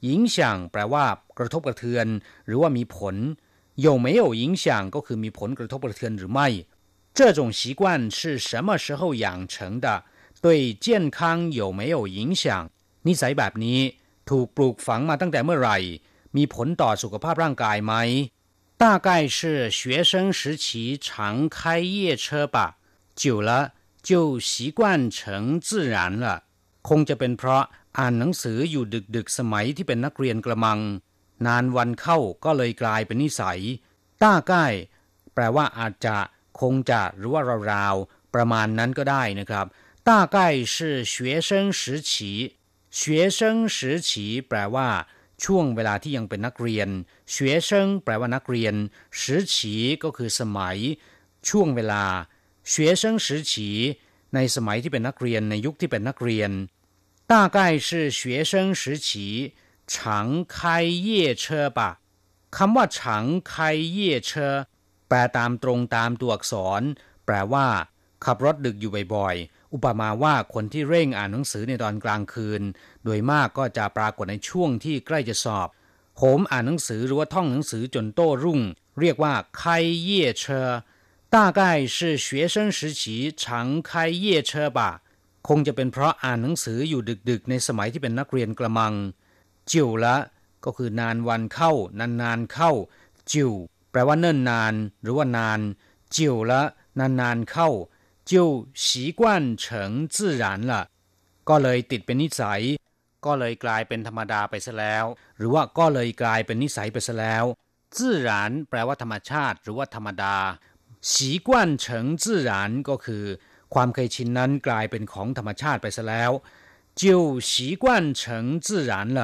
影响แปลว่า กระทบกระเทือน หรือว่ามีผล有没有影响ก็คือมีผลกระทบกระเทือนหรือไม่这种习惯是什么时候养成的对健康有没有影响นิสัยแบบนี้ ถูกปลูกฝังมาตั้งแต่เมื่อไหร่ มีผลต่อสุขภาพร่างกายไหม大概是学生时期常开夜车吧，久了就习惯成自然了。คงจะเป็นเพราะ อ่านหนังสืออยู่ดึกๆสมัยที่เป็นนักเรียนกระมัง นานวันเข้าก็เลยกลายเป็นนิสัยต้าใกล้แปลว่าอาจจะ คงจะหรือว่าราวๆประมาณนั้นก็ได้นะครับ大概是学生时期学生时期แปลว่าช่วงเวลาที่ยังเป็นนักเรียน学生แปลว่านักเรียน时期ก็คือสมัย ช่วงเวลา学生时期ในสมัยที่เป็นนักเรียนในยุคที่เป็นนักเรียน 大概是学生时期常开夜车吧คำว่า常开夜车แปลตามตรงตามตัวอักษร แปลว่า ขับรถดึกอยู่บ่อยอุปมาว่าคนที่เร่งอ่านหนังสือในตอนกลางคืน โดยมากก็จะปรากฏในช่วงที่ใกล้จะสอบโหมอ่านหนังสือหรือว่าท่องหนังสือจนโต้รุ่ง เรียกว่า开夜车大概是学生时期常开夜车吧 คงจะเป็นเพราะอ่านหนังสืออยู่ดึกๆ ในสมัยที่เป็นนักเรียนกระมัง จิวละก็คือนานวันเข้านานๆเข้า จิวแปลว่าเนิ่นนาน หรือว่านาน จิวละนานๆเข้าจิวสีกวนเฉิงจื่อหลาก็เลยติดเป็นนิสัย ก็เลยกลายเป็นธรรมดาไปซะแล้ว หรือว่าก็เลยกลายเป็นนิสัยไปซะแล้ว自然แปลว่าธรรมชาติ หรือว่าธรรมดา习惯成自然ก็คือ ความเคยชินนั้นกลายเป็นของธรรมชาติไปซะแล้ว就习惯成自然了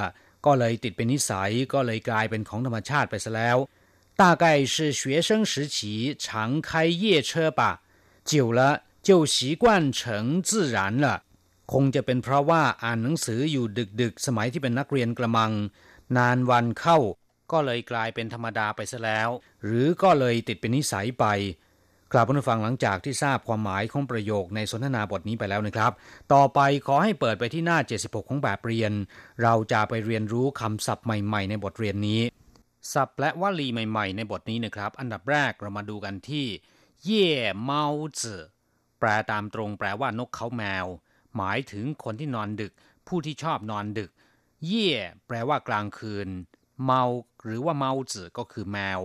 ก็เลยติดเป็นนิสัย ก็เลยกลายเป็นของธรรมชาติไปซะแล้ว大概是学生时期常开夜车吧久了就习惯成自然了คงจะเป็นเพราะว่าอ่านหนังสืออยู่ดึกๆ สมัยที่เป็นนักเรียนกระมัง นานวันเข้า ก็เลยกลายเป็นธรรมดาไปซะแล้ว หรือก็เลยติดเป็นนิสัยไป กลับมาฟังหลังจากที่ทราบความหมายของประโยคในสนทนาบทนี้ไปแล้วนะครับ ต่อไปขอให้เปิดไปที่หน้า 76 ของแบบเรียน เราจะไปเรียนรู้คำศัพท์ใหม่ ๆ ในบทเรียนนี้ ศัพท์และวลีใหม่ ๆ ในบทนี้นะครับ อันดับแรกเรามาดูกันที่ เย่เมาจื่อแปลตามตรงแปลว่านกเขาแมว หมายถึงคนที่นอนดึก ผู้ที่ชอบนอนดึก เย่แปลว่ากลางคืน เมา หรือว่าเมาจือก็คือแมว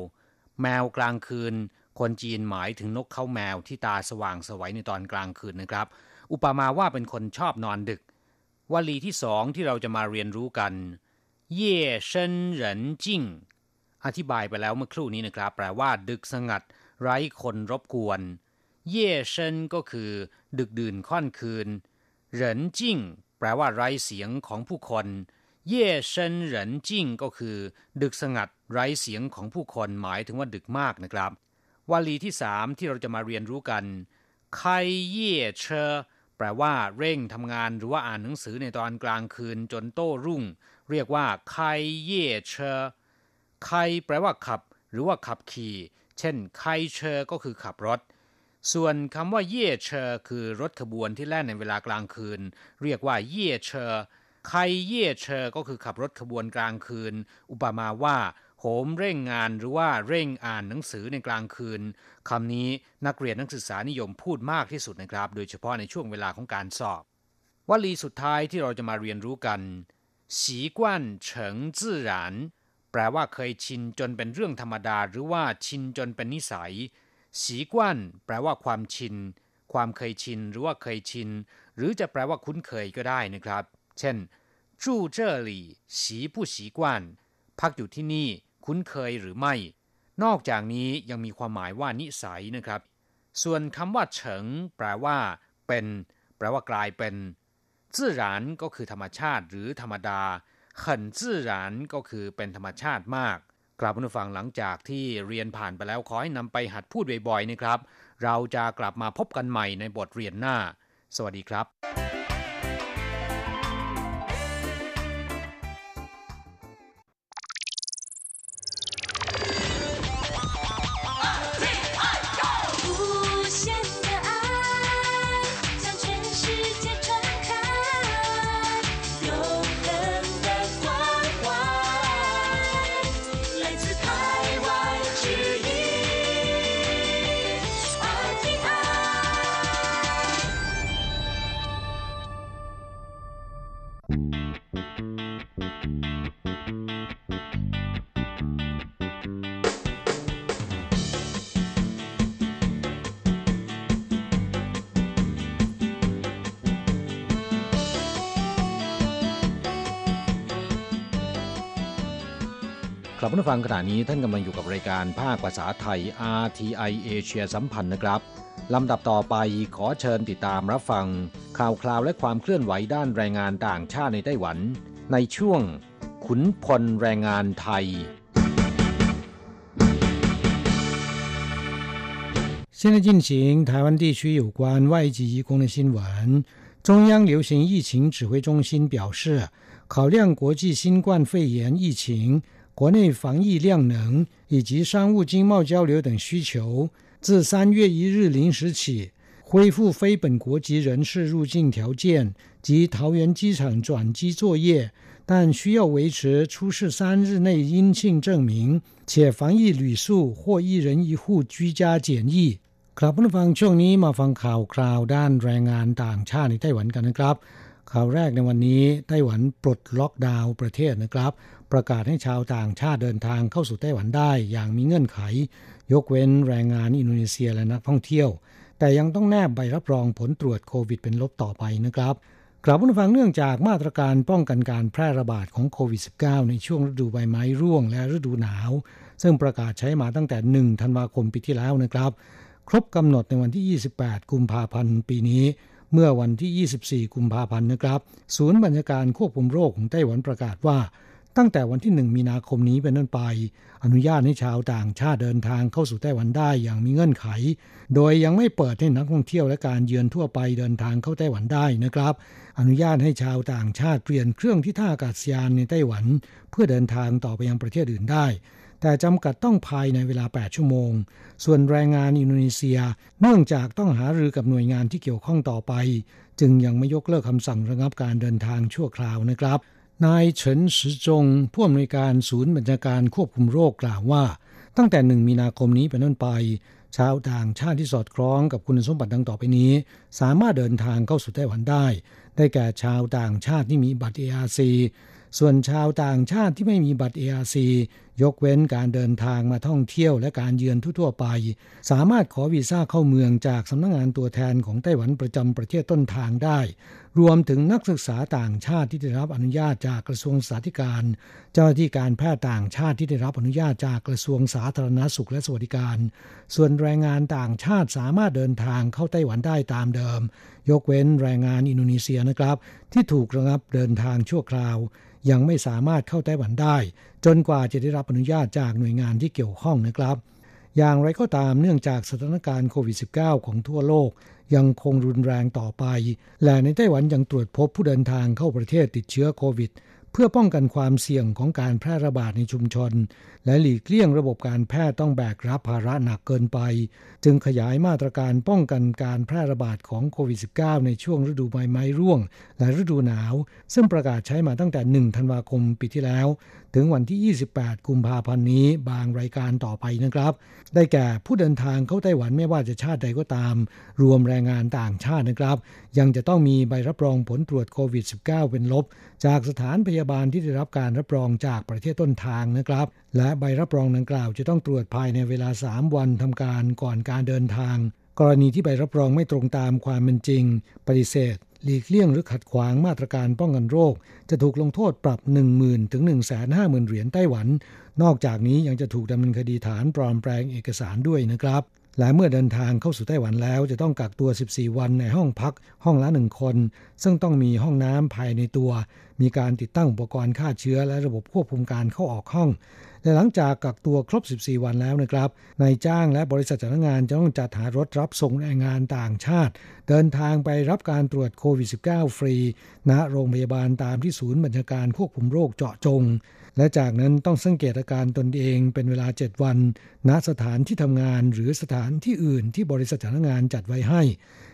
แมวกลางคืน คนจีนหมายถึงนกเขาแมวที่ตาสว่างสวัยในตอนกลางคืนนะครับ อุปมาว่าเป็นคนชอบนอนดึก วลีที่สองที่เราจะมาเรียนรู้กัน 夜深人靜 อธิบายไปแล้วเมื่อครู่นี้นะครับ แปลว่า ดึกสงัด ไร้คนรบกวน 夜深 ก็คือ ดึกดื่นค่อนคืน 人靜 แปลว่าไร้เสียงของผู้คน夜深人靜 ก็คือ ดึกสงัดไร้เสียงของผู้คนหมายถึงว่าดึกมากนะครับ วลีที่สามที่เราจะมาเรียนรู้กัน開夜車 แปลว่าเร่งทำงานหรือว่าอ่านหนังสือในตอนกลางคืนจนโต้รุ่ง เรียกว่าไคเย่เชอไคแปลว่าขับ หรือว่าขับขี่ เช่นไคเชอก็คือขับรถ ส่วนคำว่าเย่เชอคือรถขบวนที่แล่นในเวลากลางคืน เรียกว่าเย่เชอใครเย่เชอก็คือขับรถขบวนกลางคืน อุปมาว่า ผมเร่งงานหรือว่าเร่งอ่านหนังสือในกลางคืนคำนี้นักเรียนนักศึกษานิยมพูดมากที่สุดนะครับ โดยเฉพาะในช่วงเวลาของการสอบวลีสุดท้ายที่เราจะมาเรียนรู้กันสีกวนเฉิงจื่อหลานแปลว่าเคยชินจนเป็นเรื่องธรรมดา หรือว่าชินจนเป็นนิสัยสีกวนแปลว่าความชิน ความเคยชินหรือว่าเคยชิน หรือจะแปลว่าคุ้นเคยก็ได้นะครับ เช่นจู่เจ้อหพักอยู่ที่นี่ คุ้นเคยหรือไม่ นอกจากนี้ยังมีความหมายว่านิสัยนะครับ ส่วนคำว่าเฉิง แปลว่า เป็น แปลว่ากลายเป็นจื่อหลานก็คือธรรมชาติหรือธรรมดาขันจื่อหลานก็คือเป็นธรรมชาติมากกลับมาฟังหลังจากที่เรียนผ่านไปแล้วขอให้นำไปหัดพูดบ่อยๆนะครับ เราจะกลับมาพบกันใหม่ในบทเรียนหน้า สวัสดีครับ ครับผู้ฟังขณะนี้ท่านกำลังอยู่กับรายการภาคภาษาไทย RTI เอเชียสัมพันธ์นะครับลำดับต่อไปขอเชิญติดตามรับฟัง ข่าวคราวและความเคลื่อนไหวด้านแรงงานต่างชาติในไต้หวัน ในช่วง ขุนพลแรงงานไทย现在进行台湾地区有关外籍移工的新闻。中央流行疫情指挥中心表示，考量国际新冠肺炎疫情 国内防疫量能以及商务经贸交流等需求，自三月一日零时起，恢复非本国籍人士入境条件及桃园机场转机作业，但需要维持出示三日内阴性证明，且防疫旅宿或一人一户居家检疫。ครับผู้ฟังช่วงนี้มาฟังข่าวคราวด้านแรงงานต่างชาติในไต้หวันกันนะครับ ข่าวแรกในวันนี้ไต้หวันปลดล็อกดาวน์ประเทศนะครับ ประกาศให้ชาวต่างชาติเดินทางเข้าสู่ไต้หวันได้ อย่างมีเงื่อนไข ยกเว้นแรงงานอินโดนีเซียและนักท่องเที่ยว แต่ยังต้องแนบใบรับรองผลตรวจโควิดเป็นลบต่อไปนะครับกลับมาฟังเนื่องจากมาตรการป้องกันการแพร่ระบาดของโควิด -19 ในช่วงฤดูใบไม้ร่วงและฤดูหนาว ซึ่งประกาศใช้มาตั้งแต่ 1 ธันวาคมปีที่แล้วนะครับ ครบกำหนดในวันที่ 28 กุมภาพันธ์ปีนี้ เมื่อวันที่ 24 กุมภาพันธ์นะครับ ศูนย์บัญชาการควบคุมโรคของไต้หวันประกาศว่า ตั้งแต่วันที่หนึ่งมีนาคมนี้เป็นต้นไป อนุญาตให้ชาวต่างชาติเดินทางเข้าสู่ไต้หวันได้อย่างมีเงื่อนไข โดยยังไม่เปิดให้นักท่องเที่ยวและการเยือนทั่วไปเดินทางเข้าไต้หวันได้นะครับ อนุญาตให้ชาวต่างชาติเปลี่ยนเครื่องที่ท่าอากาศยานในไต้หวัน เพื่อเดินทางต่อไปยังประเทศอื่นได้ แต่จำกัดต้องภายในเวลา 8 ชั่วโมง ส่วนแรงงานอินโดนีเซีย เนื่องจากต้องหารือกับหน่วยงานที่เกี่ยวข้องต่อไป จึงยังไม่ยกเลิกคำสั่งระงับการเดินทางชั่วคราวนะครับ นายเฉินซือจงผู้อำนวยการศูนย์บัญชาการควบคุมโรคกล่าวว่า ตั้งแต่หนึ่งมีนาคมนี้เป็นต้นไป ชาวต่างชาติที่สอดคล้องกับคุณสมบัติดังต่อไปนี้ สามารถเดินทางเข้าสู่ไต้หวันได้ ได้แก่ชาวต่างชาติที่มีบัตร ARC ส่วนชาวต่างชาติที่ไม่มีบัตร ARC ยกเว้นการเดินทางมาท่องเที่ยวและการเยือนทั่วไป สามารถขอวีซ่าเข้าเมืองจากสำนักงงานตัวแทนของไต้หวันประจำประเทศต้นทางได้ รวมถึงนักศึกษาต่างชาติที่ได้รับอนุญาตจากกระทรวงสาธารณการ เจ้าหน้าที่การแพทย์ต่างชาติที่ได้รับอนุญาตจากกระทรวงสาธารณาสุขและสวัสดิการ ส่วนแรงงานต่างชาติสามารถเดินทางเข้าไต้หวันได้ตามเดิม ยกเว้นแรงงานอินโดนีเซียนะครับ ที่ถูกระงับเดินทางชั่วคราว ยังไม่สามารถเข้าไต้หวันได้ จนกว่าจะได้รับอนุญาตจากหน่วยงานที่เกี่ยวข้องนะครับอย่างไรก็ตามเนื่องจากสถานการณ์โควิด -19 ของทั่วโลก ยังคงรุนแรงต่อไป และในไต้หวันยังตรวจพบผู้เดินทางเข้าประเทศติดเชื้อโควิด เพื่อป้องกันความเสี่ยงของการแพร่ระบาดในชุมชน และหลีกเลี่ยงระบบการแพทย์ต้องแบกรับภาระหนักเกินไป จึงขยายมาตรการป้องกันการแพร่ระบาดของโควิด -19 ในช่วงฤดูใบไม้ร่วง และฤดูหนาว ซึ่งประกาศใช้มาตั้งแต่ 1 ธันวาคมปีที่แล้ว ถึงวันที่ 28 กุมภาพันธ์นี้บางรายการต่อไปนะครับ ได้แก่ผู้เดินทางเข้าไต้หวันไม่ว่าจะชาติใดก็ตาม รวมแรงงานต่างชาตินะครับ ยังจะต้องมีใบรับรองผลตรวจโควิด -19 เป็นลบ จากสถานพยาบาลที่ได้รับการรับรองจากประเทศต้นทางนะครับ และใบรับรองดังกล่าวจะต้องตรวจภายในเวลา 3 วันทำการก่อนการเดินทาง กรณีที่ใบรับรองไม่ตรงตามความเป็นจริง ปฏิเสธ หลีกเลี่ยงหรือขัดขวางมาตรการป้องกันโรค จะถูกลงโทษปรับ 10,000 ถึง 150,000 เหรียญไต้หวัน นอกจากนี้ยังจะถูกดำเนินคดีฐานปลอมแปลงเอกสารด้วยนะครับและเมื่อเดินทางเข้าสู่ไต้หวันแล้ว จะต้องกักตัว 14 วันในห้องพัก ห้องละหนึ่งคน ซึ่งต้องมีห้องน้ำภายในตัว มีการติดตั้งอุปกรณ์ฆ่าเชื้อและระบบควบคุมการเข้าออกห้อง แต่หลังจากกักตัวครบ 14 วันแล้วนะครับนายจ้างและบริษัทจ้างงานจะต้องจัดหารถรับส่งแรงงานต่างชาติ เดินทางไปรับการตรวจโควิด -19 ฟรีณโรงพยาบาลตามที่ศูนย์บัญชาการควบคุมโรคเจาะจง และจากนั้นต้องสังเกตอาการตนเองเป็นเวลา 7 วัน ณสถานที่ทำงานหรือสถานที่อื่นที่บริษัทจ้างงานจัดไว้ให้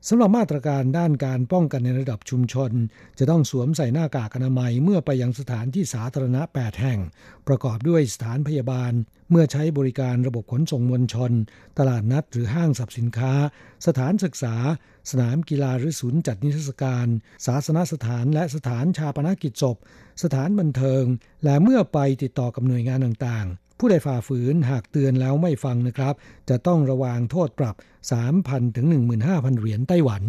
สำหรับมาตรการด้านการป้องกันในระดับชุมชน จะต้องสวมใส่หน้ากากอนามัยเมื่อไปยังสถานที่สาธารณะ 8 แห่ง ประกอบด้วยสถานพยาบาล เมื่อใช้บริการระบบขนส่งมวลชน ตลาดนัดหรือห้างสรรพสินค้า สถานศึกษา สนามกีฬาหรือศูนย์จัดนิทรรศการ ศาสนสถานและสถานชาปนกิจศพ สถานบันเทิง และเมื่อไปติดต่อกับหน่วยงานต่างๆ ผู้ใดฝ่าฝืนหากเตือนแล้วไม่ฟังนะครับ จะต้องระวางโทษปรับ 3,000 ถึง 15,000 เหรียญไต้หวัน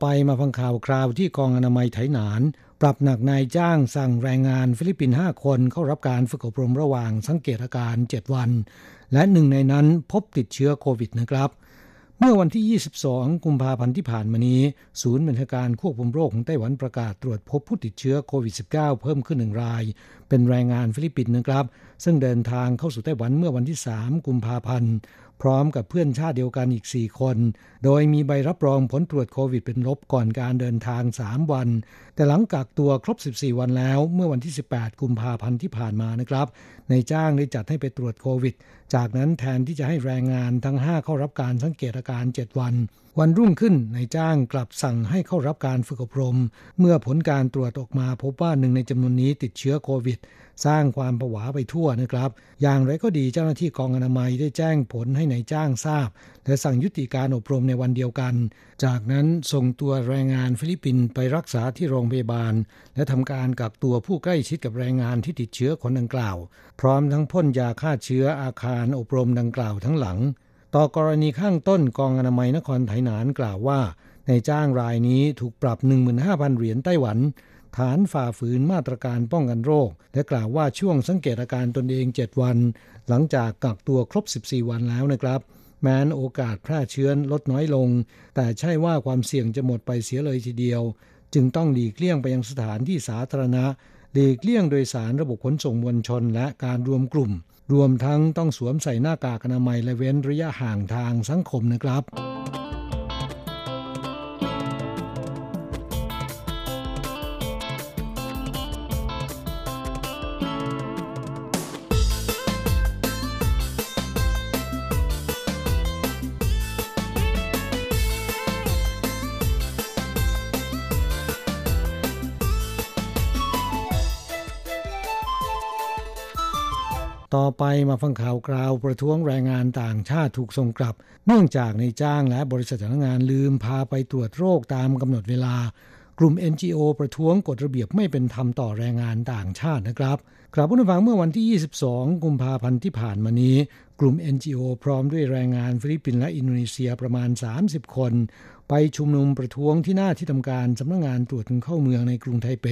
ไปมาฟังข่าวคราวที่กองอนามัยไถหนาน ปรับหนักนายจ้างสั่งแรงงานฟิลิปปินส์5คนเข้ารับการฝึกอบรมระหว่างสังเกตอาการ 7 วัน และหนึ่งในนั้นพบติดเชื้อโควิดนะครับ เมื่อวันที่ 22 กุมภาพันธ์ที่ผ่านมานี้ ศูนย์บัญชาการควบคุมโรคของไต้หวันประกาศตรวจพบผู้ติดเชื้อโควิด -19 เพิ่มขึ้นหนึ่งราย เป็นแรงงานฟิลิปปินส์นะครับ ซึ่งเดินทางเข้าสู่ไต้หวันเมื่อวันที่ 3 กุมภาพันธ์ พร้อมกับเพื่อนชาติเดียวกันอีก 4 คน โดยมีใบรับรองผลตรวจโควิดเป็นลบก่อนการเดินทาง 3 วัน แต่หลังกักตัวครบ 14 วันแล้ว เมื่อวันที่ 18 กุมภาพันธ์ที่ผ่านมานะครับ ในจ้างได้จัดให้ไปตรวจโควิด จากนั้นแทนที่จะให้แรงงานทั้ง 5 เข้ารับการสังเกตอาการ 7 วัน วันรุ่งขึ้นในจ้างกลับสั่งให้เข้ารับการฝึกอบรม เมื่อผลการตรวจออกมาพบว่าหนึ่งในจำนวนนี้ติดเชื้อโควิด สร้างความผวาไปทั่วนะครับ อย่างไรก็ดีเจ้าหน้าที่กองอนามัยได้แจ้งผลให้ในายจ้างทราบ และสั่งยุติการอบรมในวันเดียวกัน จากนั้นส่งตัวแรงงานฟิลิปปินส์ไปรักษาที่โรงพยาบาล และทำการกักตัวผู้ใกล้ชิดกับแรงงานที่ติดเชื้อคนดังกล่าว พร้อมทั้งพ่นยาฆ่าเชื้ออาคารอบรมดังกล่าวทั้งหลัง ต่อกรณีข้างต้นกองอนามัยนครไถหนานกล่าวว่าในจ้างรายนี้ถูกปรับ 15,000 เหรียญไต้หวัน ฐานฝ่าฝืนมาตรการป้องกันโรค และกล่าวว่าช่วงสังเกตอาการตนเอง 7 วัน หลังจากกักตัวครบ 14 วันแล้วนะครับ แม้นโอกาสแพร่เชื้อลดน้อยลง แต่ใช่ว่าความเสี่ยงจะหมดไปเสียเลยทีเดียว จึงต้องหลีกเลี่ยงไปยังสถานที่สาธารณะ หลีกเลี่ยงโดยสารระบบขนส่งมวลชนและการรวมกลุ่ม รวมทั้งต้องสวมใส่หน้ากากอนามัยและเว้นระยะห่างทางสังคมนะครับ ไปมาฟังข่าวคราวประท้วงแรงงานต่างชาติถูกส่งกลับ เนื่องจากนายจ้างและบริษัทจ้างงานลืมพาไปตรวจโรคตามกำหนดเวลากลุ่ม NGO ประท้วงกฎระเบียบไม่เป็นธรรมต่อแรงงานต่างชาตินะครับครับผู้ฟังเมื่อวันที่ 22 กุมภาพันธ์ที่ผ่านมานี้ กลุ่ม NGO พร้อมด้วยแรงงานฟิลิปปินส์และอินโดนีเซียประมาณ 30 คน ไปชุมนุมประท้วงที่หน้าที่ทำการสำนักงงานตรวจคนเข้าเมืองในกรุงไทเป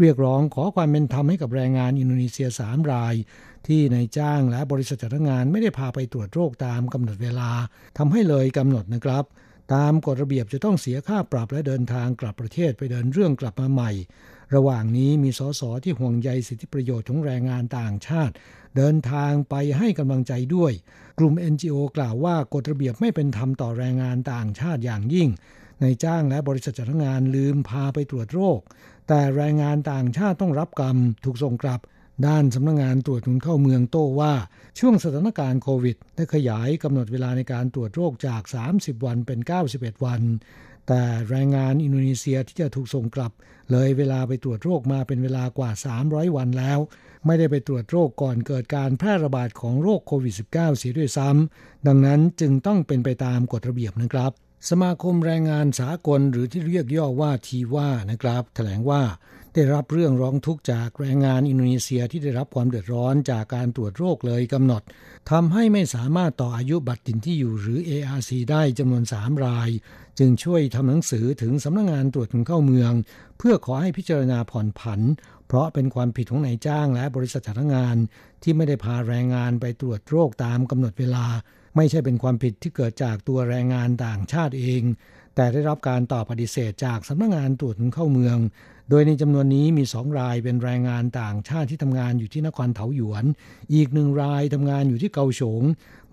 เรียกร้องขอความเป็นธรรมให้กับแรงงานอินโดนีเซีย 3 ราย ที่นายจ้างและบริษัทจ้างานไม่ได้พาไปตรวจโรคตามกำหนดเวลาทำให้เลยกำหนดนะครับ ตามกฎระเบียบจะต้องเสียค่าปรับและเดินทางกลับประเทศไปเดินเรื่องกลับมาใหม่ ระหว่างนี้มีสสที่ห่วงใยสิทธิประโยชน์ของแรงงานต่างชาติ เดินทางไปให้กำลังใจด้วย กลุ่ม NGO กล่าวว่ากฎระเบียบไม่เป็นธรรมต่อแรงงานต่างชาติอย่างยิ่งนายจ้างและบริษัทจ้างงานลืมพาไปตรวจโรค แต่แรงงานต่างชาติต้องรับกรรมถูกส่งกลับ ด้านสำนักงงานตรวจคนเข้าเมืองโต้ว่าช่วงสถานการณ์โควิด ได้ขยายกำหนดเวลาในการตรวจโรคจาก 30 วันเป็น 91 วัน แต่แรงงานอินโดนีเซียที่จะถูกส่งกลับ เลยเวลาไปตรวจโรคมาเป็นเวลากว่า 300 วันแล้ว ไม่ได้ไปตรวจโรคก่อนเกิดการแพร่ระบาดของโรคโควิด -19 เสียด้วยซ้ำดังนั้นจึงต้องเป็นไปตามกฎระเบียบนะครับสมาคมแรงงานสากลหรือที่เรียกย่อว่าทีว่านะครับ แถลงว่า ได้รับเรื่องร้องทุกข์จากแรงงานอินโดนีเซียที่ได้รับความเดือดร้อนจากการตรวจโรคเลยกำหนดทำให้ไม่สามารถต่ออายุบัตรถิ่นที่อยู่หรือ ARC ได้จำนวน 3 ราย จึงช่วยทำหนังสือถึงสำนักงงานตรวจคนเข้าเมือง เพื่อขอให้พิจารณาผ่อนผัน เพราะเป็นความผิดของนายจ้างและบริษัทจ้างงาน ที่ไม่ได้พาแรงงานไปตรวจโรคตามกำหนดเวลา ไม่ใช่เป็นความผิดที่เกิดจากตัวแรงงานต่างชาติเอง แต่ได้รับการตอบปฏิเสธจากสำนักงงานตรวจคนเข้าเมือง โดยในจำนวนนี้มีสองรายเป็นแรงงานต่างชาติที่ทำงานอยู่ที่นครเถาหยวน อีกหนึ่งรายทำงานอยู่ที่เกาฉง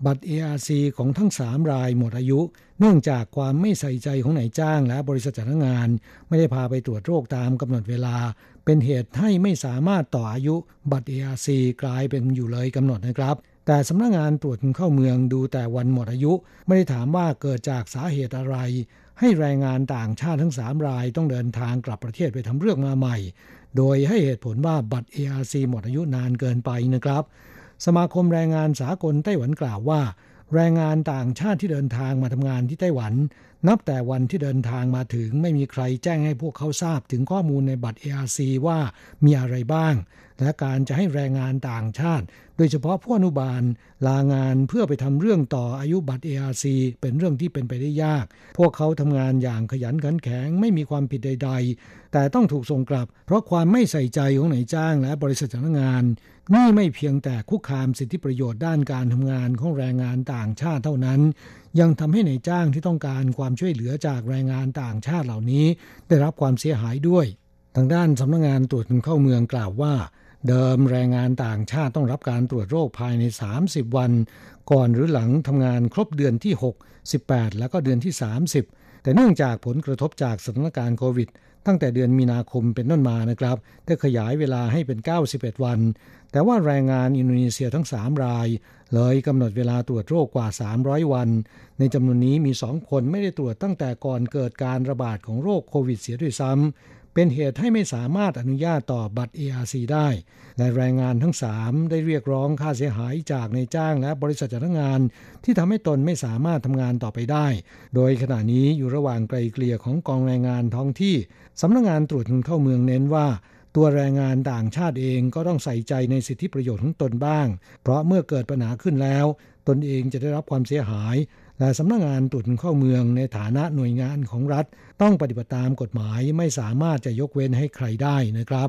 บัตร ARC ของทั้งสามรายหมดอายุ เนื่องจากความไม่ใส่ใจของนายจ้างและบริษัทจ้างงาน ไม่ได้พาไปตรวจโรคตามกำหนดเวลา เป็นเหตุให้ไม่สามารถต่ออายุบัตร ARC กลายเป็นอยู่เลยกำหนดนะครับแต่สำนักงงานตรวจเข้าเมืองดูแต่วันหมดอายุ ไม่ได้ถามว่าเกิดจากสาเหตุอะไร ให้แรงงานต่างชาติทั้งสามรายต้องเดินทางกลับประเทศไปทำเรื่องมาใหม่ โดยให้เหตุผลว่าบัตร ARC หมดอายุนานเกินไปนะครับ สมาคมแรงงานสากลไต้หวันกล่าวว่า แรงงานต่างชาติที่เดินทางมาทำงานที่ไต้หวัน นับแต่วันที่เดินทางมาถึงไม่มีใครแจ้งให้พวกเขาทราบถึงข้อมูลในบัตร ARC ว่ามีอะไรบ้างและการจะให้แรงงานต่างชาติ โดยเฉพาะผู้อนุบาลลางานเพื่อไปทำเรื่องต่ออายุบัตร ARC เป็นเรื่องที่เป็นไปได้ยาก พวกเขาทำงานอย่างขยันขันแข็งไม่มีความผิดใด ๆ แต่ต้องถูกส่งกลับ เพราะความไม่ใส่ใจของนายจ้างและบริษัทจ้างงาน นี่ไม่เพียงแต่คุกคามสิทธิประโยชน์ด้านการทำงานของแรงงานต่างชาติเท่านั้น ยังทำให้นายจ้างที่ต้องการความช่วยเหลือจากแรงงานต่างชาติเหล่านี้ ได้รับความเสียหายด้วย ทางด้านสำนักงงานตรวจคนเข้าเมืองกล่าวว่า เดิมแรงงานต่างชาติต้องรับการตรวจโรคภายใน 30 วัน ก่อนหรือหลังทำงานครบเดือนที่ 6 18 แล้วก็เดือนที่ 30 แต่เนื่องจากผลกระทบจากสถานการณ์โควิด ตั้งแต่เดือนมีนาคมเป็นต้นมานะครับ ได้ขยายเวลาให้เป็น 91 วัน แต่ว่าแรงงานอินโดนีเซียทั้ง 3 ราย เลยกำหนดเวลาตรวจโรคกว่า 300 วัน ในจำนวนนี้มี 2 คนไม่ได้ตรวจตั้งแต่ก่อนเกิดการระบาดของโรคโควิดเสียด้วยซ้ำ เป็นเหตุให้ไม่สามารถอนุญาตต่อบัตร ARC ได้และแรงงานทั้ง 3 ได้เรียกร้องค่าเสียหายจากในจ้างและบริษัทจ้างงาน ที่ทำให้ตนไม่สามารถทำงานต่อไปได้ โดยขณะนี้อยู่ระหว่างไกลเกลี่ยของกองแรงงานท้องที่สำนักงงานตรวจคนเข้าเมืองเน้นว่าตัวแรงงานต่างชาติเองก็ต้องใส่ใจในสิทธิประโยชน์ของตนบ้าง เพราะเมื่อเกิดปัญหาขึ้นแล้ว ตนเองจะได้รับความเสียหาย แต่สำนักงงานตรวจเข้าเมืองในฐานะหน่วยงานของรัฐ ต้องปฏิบัติตามกฎหมายไม่สามารถจะยกเว้นให้ใครได้นะครับ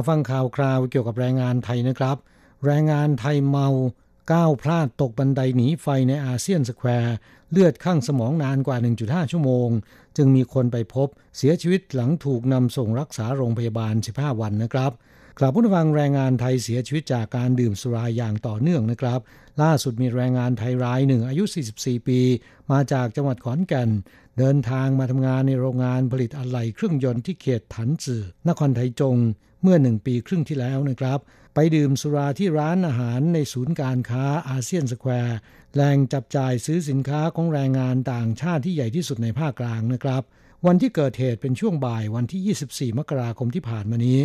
มาฟังข่าวคราวเกี่ยวกับแรงงานไทยนะครับ แรงงานไทยเมาก้าวพลาดตกบันไดหนีไฟใน ASEAN Square เลือดคั่งสมองนานกว่า 1.5 ชั่วโมง จึงมีคนไปพบเสียชีวิตหลังถูกนำส่งรักษาโรงพยาบาล 15 วันนะครับครับผู้ฟังแรงงานไทยเสียชีวิตจากการดื่มสุราอย่างต่อเนื่องนะครับ ล่าสุดมีแรงงานไทยรายหนึ่งอายุ 44 ปี มาจากจังหวัดขอนแก่น เดินทางมาทำงานในโรงงานผลิตอะไหล่เครื่องยนต์ที่เขตถันจื่อนครไทจง เมื่อหนึ่งปีครึ่งที่แล้วนะครับ ไปดื่มสุราที่ร้านอาหารในศูนย์การค้าอาเซียนสแควร์แหล่งจับจ่ายซื้อสินค้าของแรงงานต่างชาติที่ใหญ่ที่สุดในภาคกลางนะครับ วันที่เกิดเหตุเป็นช่วงบ่ายวันที่ 24 มกราคมที่ผ่านมานี้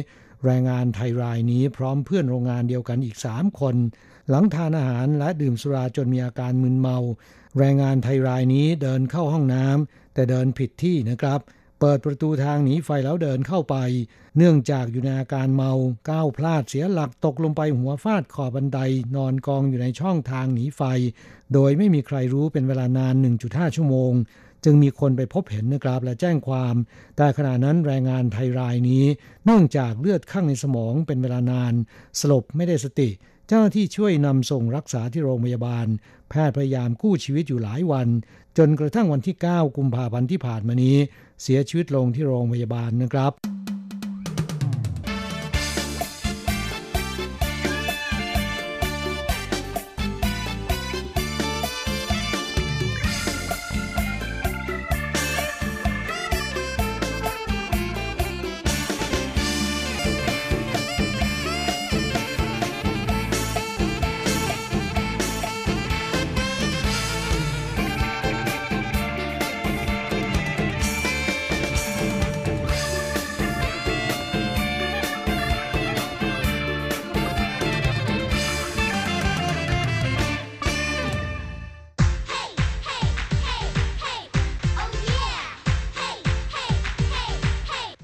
แรงงานไทยรายนี้พร้อมเพื่อนโรงงานเดียวกันอีก 3 คน หลังทานอาหารและดื่มสุราจนมีอาการมึนเมา แรงงานไทยรายนี้เดินเข้าห้องน้ำ แต่เดินผิดที่นะครับ เปิดประตูทางหนีไฟแล้วเดินเข้าไป เนื่องจากอยู่ในอาการเมาก้าวพลาดเสียหลักตกลงไปหัวฟาดขอบบันไดนอนกองอยู่ในช่องทางหนีไฟ โดยไม่มีใครรู้เป็นเวลานาน 1.5 ชั่วโมง จึงมีคนไปพบเห็นนะครับและแจ้งความ แต่ขณะนั้นแรงงานไทยรายนี้ เนื่องจากเลือดข้างในสมองเป็นเวลานาน สลบไม่ได้สติเจ้าหน้าที่ช่วยนำส่งรักษาที่โรงพยาบาล แพทย์พยายามกู้ชีวิตอยู่หลายวัน จนกระทั่งวันที่ 9 กุมภาพันธ์ที่ผ่านมานี้ เสียชีวิตลงที่โรงพยาบาลนะครับ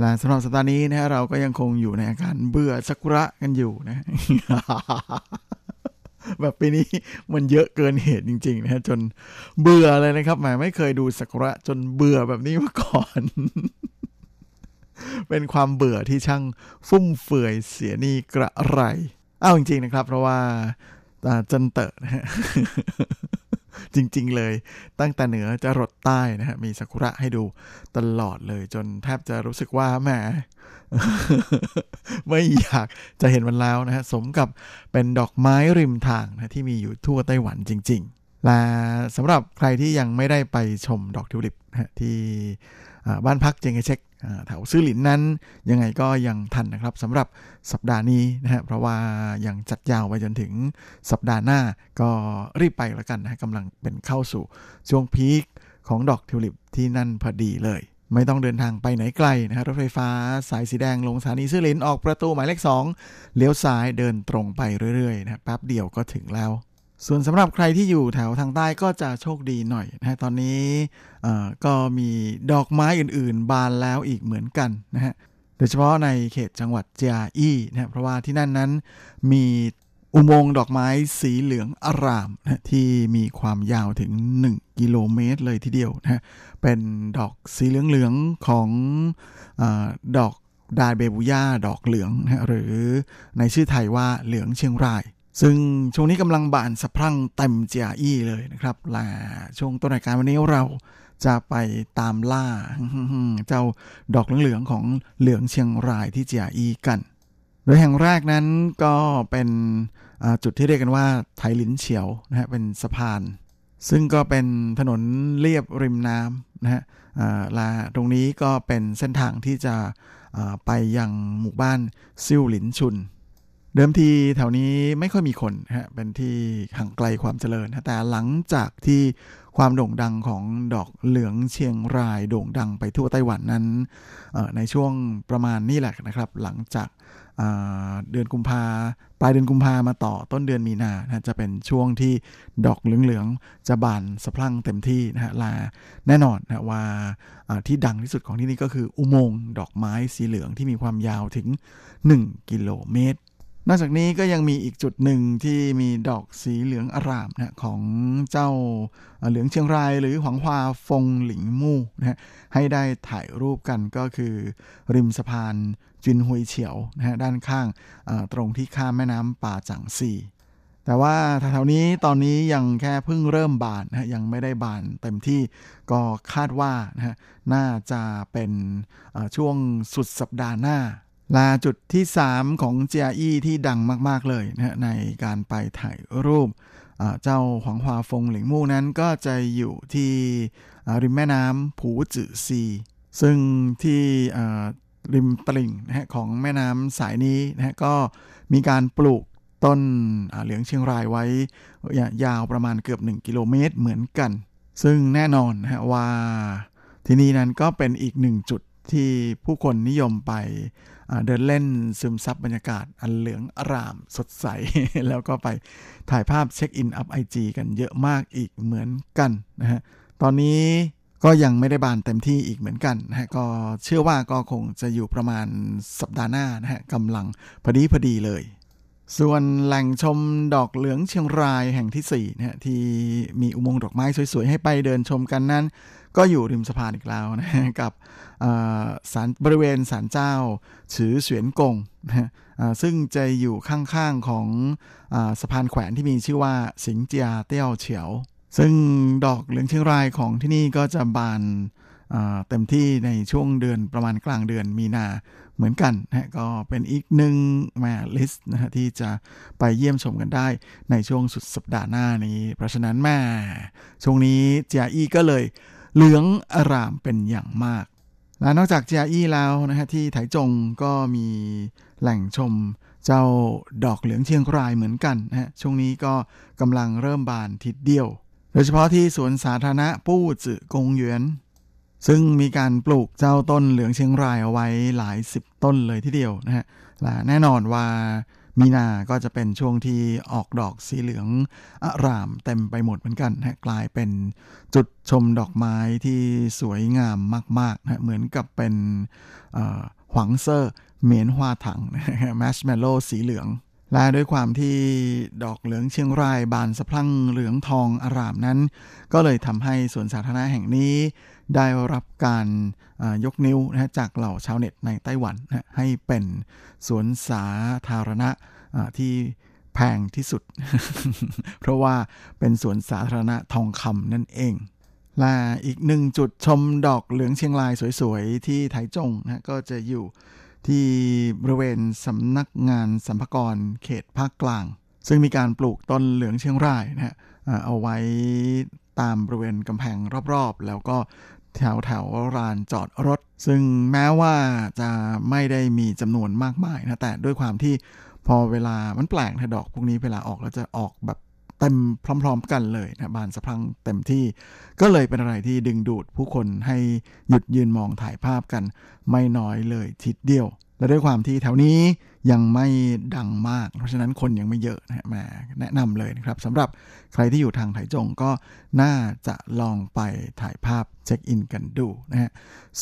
และสำหรับสัปดาห์นี้นะฮะเราก็ยังคงอยู่ในอาการเบื่อสักุระกันอยู่นะแบบปีนี้มันเยอะเกินเหตุจริง ๆนะฮะจนเบื่อเลยนะครับหมายไม่เคยดูสักุระจนเบื่อแบบนี้มาก่อน เป็นความเบื่อที่ช่างฟุ่มเฟือยเสียนี่กระไรอ้าวจริง ๆ นะครับ เพราะว่าจันเตอร์นะ จริง ๆ เลย ตั้งแต่เหนือจะรดใต้นะฮะมีซากุระให้ดูตลอดเลย จนแทบจะรู้สึกว่าแหมไม่อยากจะเห็นมันแล้วนะฮะสมกับเป็นดอกไม้ริมทางนะที่มีอยู่ทั่วไต้หวันจริง ๆ และสำหรับใครที่ยังไม่ได้ไปชมดอกทิวลิปนะที่บ้านพักเจงเช็ค แถวซื่อหลินนั้นยังไงก็ยังทันนะครับสำหรับสัปดาห์นี้นะฮะเพราะว่ายังจัดยาวไปจนถึงสัปดาห์หน้าก็รีบไปแล้วกันนะกำลังเป็นเข้าสู่ช่วงพีคของดอกทิวลิปที่นั่นพอดีเลย ไม่ต้องเดินทางไปไหนไกลนะฮะรถไฟฟ้าสายสีแดงลงสถานีซื่อหลินออกประตูหมายเลข2เลี้ยวซ้ายเดินตรงไปเรื่อยๆนะแป๊บเดียวก็ถึงแล้ว ส่วนสำหรับใครที่อยู่แถวทางใต้ก็จะโชคดีหน่อยนะฮะตอนนี้ก็มีดอกไม้อื่นๆ บานแล้วอีกเหมือนกันนะฮะโดยเฉพาะในเขตจังหวัดเจียอี้นะเพราะว่าที่นั่นนั้นมีอุโมงค์ดอกไม้สีเหลืองอารามนะที่มีความยาวถึง 1 กิโลเมตรเลยทีเดียวนะเป็นดอกสีเหลืองๆของอดอกดาเบบูย่าดอกเหลืองนะหรือในชื่อไทยว่าเหลืองเชียงราย ซึ่งช่วงนี้กำลังบานสะพรั่งเต็มเจียอี้เลยนะครับละช่วงต้นรายการวันนี้เราจะไปตามล่าเจ้าดอกเหลืองของเหลืองเชียงรายที่เจียอี้กัน โดยแห่งแรกนั้นก็เป็นจุดที่เรียกกันว่าไทลินเฉียวนะฮะเป็นสะพาน ซึ่งก็เป็นถนนเรียบริมน้ำนะฮะละตรงนี้ก็เป็นเส้นทางที่จะไปยังหมู่บ้านซิ่วหลินชุน เดิมทีแถวนี้ไม่ค่อยมีคนฮะเป็นที่ห่างไกลความเจริญแต่หลังจากที่ความโด่งดังของดอกเหลืองเชียงรายโด่งดังไปทั่วไต้หวันนั้นในช่วงประมาณนี้แหละนะครับ หลังจากเดือนกุมภาปลายเดือนกุมภามาต่อต้นเดือนมีนานะจะเป็นช่วงที่ดอกเหลืองๆจะบานสะพรั่งเต็มที่นะฮะลาแน่นอนนะว่าที่ดังที่สุดของที่นี่ก็คืออุโมงค์ดอกไม้สีเหลืองที่มีความยาวถึง 1 กิโลเมตร นอกจากนี้ก็ยังมีอีกจุดหนึ่งที่มีดอกสีเหลืองอารามนะของเจ้าเหลืองเชียงรายหรือหวังฮวาฟงหลิงมู่นะให้ได้ถ่ายรูปกันก็คือ ริมสะพานจินฮุยเฉียวนะฮะด้านข้างตรงที่ข้ามแม่น้ำป่าจังซีแต่ว่าแถวๆนี้ตอนนี้ยังแค่เพิ่งเริ่มบานนะยังไม่ได้บานเต็มที่ก็คาดว่านะฮะน่าจะเป็นช่วงสุดสัปดาห์หน้า ลาจุดที่ 3 ของเจียอี้ที่ดังมาก ๆ เลยนะในการไปถ่ายรูปเจ้าหวังฮวาฟงหลิงมู่นั้นก็จะอยู่ที่ริมแม่น้ำผูจื่อซี ซึ่งที่ริมตลิ่งนะของแม่น้ำสายนี้นะะก็มีการปลูกต้นเหลืองเชียงรายไว้ยาวประมาณเกือบ 1 กิโลเมตรเหมือนกัน ซึ่งแน่นอนนะะว่าที่นี่นั้นก็เป็นอีกหนึ่งจุด ที่ผู้คนนิยมไปเดินเล่นซึมซับบรรยากาศอันเหลืองอร่ามสดใส แล้วก็ไปถ่ายภาพเช็คอินอัพ IG กันเยอะมากอีกเหมือนกันนะฮะตอนนี้ก็ยังไม่ได้บานเต็มที่อีกเหมือนกันนะฮะก็เชื่อว่าก็คงจะอยู่ประมาณสัปดาห์หน้านะฮะกำลังพอดีพอดีเลย ส่วนแหล่งชมดอกเหลืองเชียงรายแห่งที่4นะฮะที่มีอุโมงค์ดอกไม้สวยๆ ให้ไปเดินชมกันนั้น ก็อยู่ริมสะพานอีกแล้วนะกับสารบริเวณศาลเจ้าฉือเสวียนกงนะซึ่งจะอยู่ข้างๆของอสะพานแขวนที่มีชื่อว่าสิงเจียเตี้ยวเฉียว ซึ่งดอกเหลืองเชียงรายของที่นี่ก็จะบานเต็มที่ในช่วงเดือนประมาณกลางเดือนมีนาเหมือนกันนะก็เป็นอีกหนึ่งแมลิสต์นะฮะที่จะไปเยี่ยมชมกันได้ในช่วงสุดสัปดาห์หน้านี้ เพราะฉะนั้นแม่ช่วงนี้เจียอีก็เลย เหลืองอารามเป็นอย่างมาก และนอกจากเจียอี้แล้วนะฮะที่ไถจงก็มีแหล่งชมเจ้าดอกเหลืองเชียงรายเหมือนกันนะฮะช่วงนี้ก็กำลังเริ่มบานทิศเดียว โดยเฉพาะที่สวนสาธารณะปู้จื่อกงหยวนซึ่งมีการปลูกเจ้าต้นเหลืองเชียงรายเอาไว้หลายสิบต้นเลยทีเดียวนะฮะและแน่นอนว่า มีนาก็จะเป็นช่วงที่ออกดอกสีเหลืองอร่ามเต็มไปหมดเหมือนกันนะกลายเป็นจุดชมดอกไม้ที่สวยงามมากๆนะเหมือนกับเป็นหวังเซอร์เมียนฮวาถังแมชเมลโล่สีเหลือง และด้วยความที่ดอกเหลืองเชียงรายบานสะพรั่งเหลืองทองอร่ามนั้น ก็เลยทำให้สวนสาธารณะแห่งนี้ ได้รับการยกนิ้วนะจากเหล่าชาวเน็ตในไต้หวันนะให้เป็นสวนสาธารณะที่แพงที่สุด เพราะว่าเป็นสวนสาธารณะทองคำนั่นเอง และอีกหนึ่งจุดชมดอกเหลืองเชียงรายสวยๆ ที่ไถจงนะก็จะอยู่ ที่บริเวณสำนักงานสัมภากรเขตภาคกลาง ซึ่งมีการปลูกต้นเหลืองเชียงรายนะฮะเอาไว้ตามบริเวณกำแพงรอบๆ แล้วก็แถวแถวลานจอดรถ ซึ่งแม้ว่าจะไม่ได้มีจำนวนมากมายนะแต่ด้วยความที่พอเวลามันแปลกนะดอกพวกนี้เวลาออกแล้วจะออกแบบ เต็มพร้อม ๆ กันเลยนะบานสะพรังเต็มที่ ก็เลยเป็นอะไรที่ดึงดูดผู้คนให้หยุดยืนมองถ่ายภาพกัน ไม่น้อยเลยทีเดียว และด้วยความที่แถวนี้ยังไม่ดังมาก เพราะฉะนั้นคนยังไม่เยอะนะมาแนะนำเลยนะครับสำหรับใครที่อยู่ทางไถจงก็น่าจะลองไปถ่ายภาพเช็คอินกันดูนะฮะ